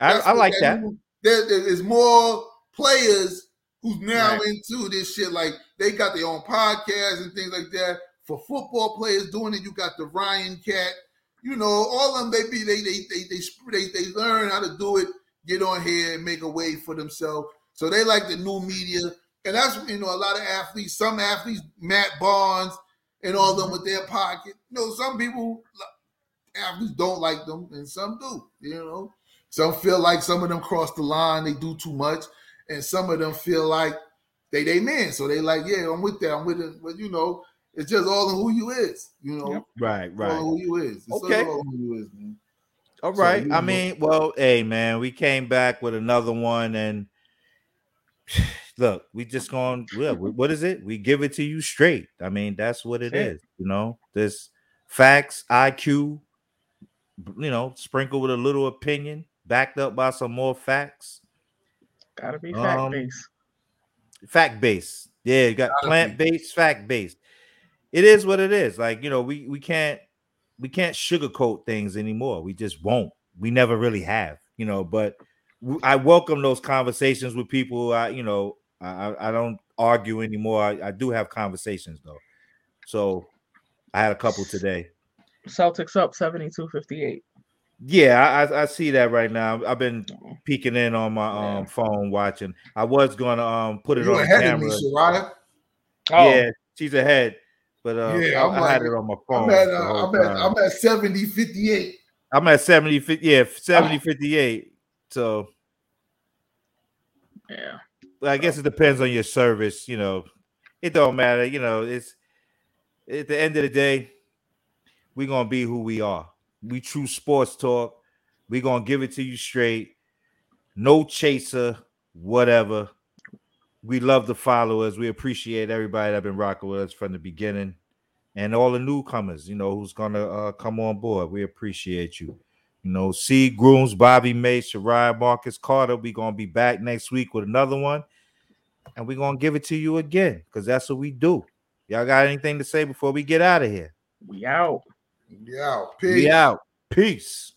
I, I like that. There, there is more players who's now Right. into this shit. Like they got their own podcasts and things like that. For football players doing it, you got the Ryan Cat. You know, all of them. They be they they they they they, they learn how to do it. Get on here and make a way for themselves. So they like the new media, and that's you know a lot of athletes. Some athletes, Matt Barnes, and all them with their pocket. You know, some people athletes don't like them, and some do. You know, some feel like some of them cross the line, they do too much, and some of them feel like they they men, so they like, yeah, I'm with that, I'm with it. But you know, it's just all in who you is. You know, Yep. Right, right. who you is. It's Okay. all who you is, man. All So, I know. mean, well, hey man, we came back with another one, and look, we just going. Yeah, what is it? We give it to you straight. I mean, that's what it. is. You know, this facts, IQ. You know, sprinkled with a little opinion, backed up by some more facts. Gotta be fact Um, based. fact based. Yeah, you got plant based, fact based. It is what it is. Like you know, we we can't we can't sugarcoat things anymore. We just won't. We never really have. You know, but I welcome those conversations with people. I you know I I- I don't argue anymore. I, I do have conversations though. So I had a couple today. Celtics up 72-58. Yeah, I, I I see that right now. I've been peeking in on my Yeah. um phone watching. I was gonna um put it You on the ahead of me, camera. Oh, Yeah, she's ahead. But uh, Yeah, I, I'm I had it on my phone. I'm at, the uh, whole I'm at, time. I'm at 70, 58. I'm at 70, 50, yeah, 70, 58. So yeah. I guess it depends on your service, you know. It don't matter, you know, it's at the end of the day, we're gonna be who we are. We true sports talk. We're gonna give it to you straight. No chaser, whatever. We love the followers. We appreciate everybody that been rocking with us from the beginning, and all the newcomers. You know who's gonna uh, come on board. We appreciate you. You know, C. Grooms, Bobby May, Sharia Marcus Carter. we gonna be back next week with another one, and we're gonna give it to you again because that's what we do. Y'all got anything to say before we get out of here? We out. Yeah, peace. We out. Peace.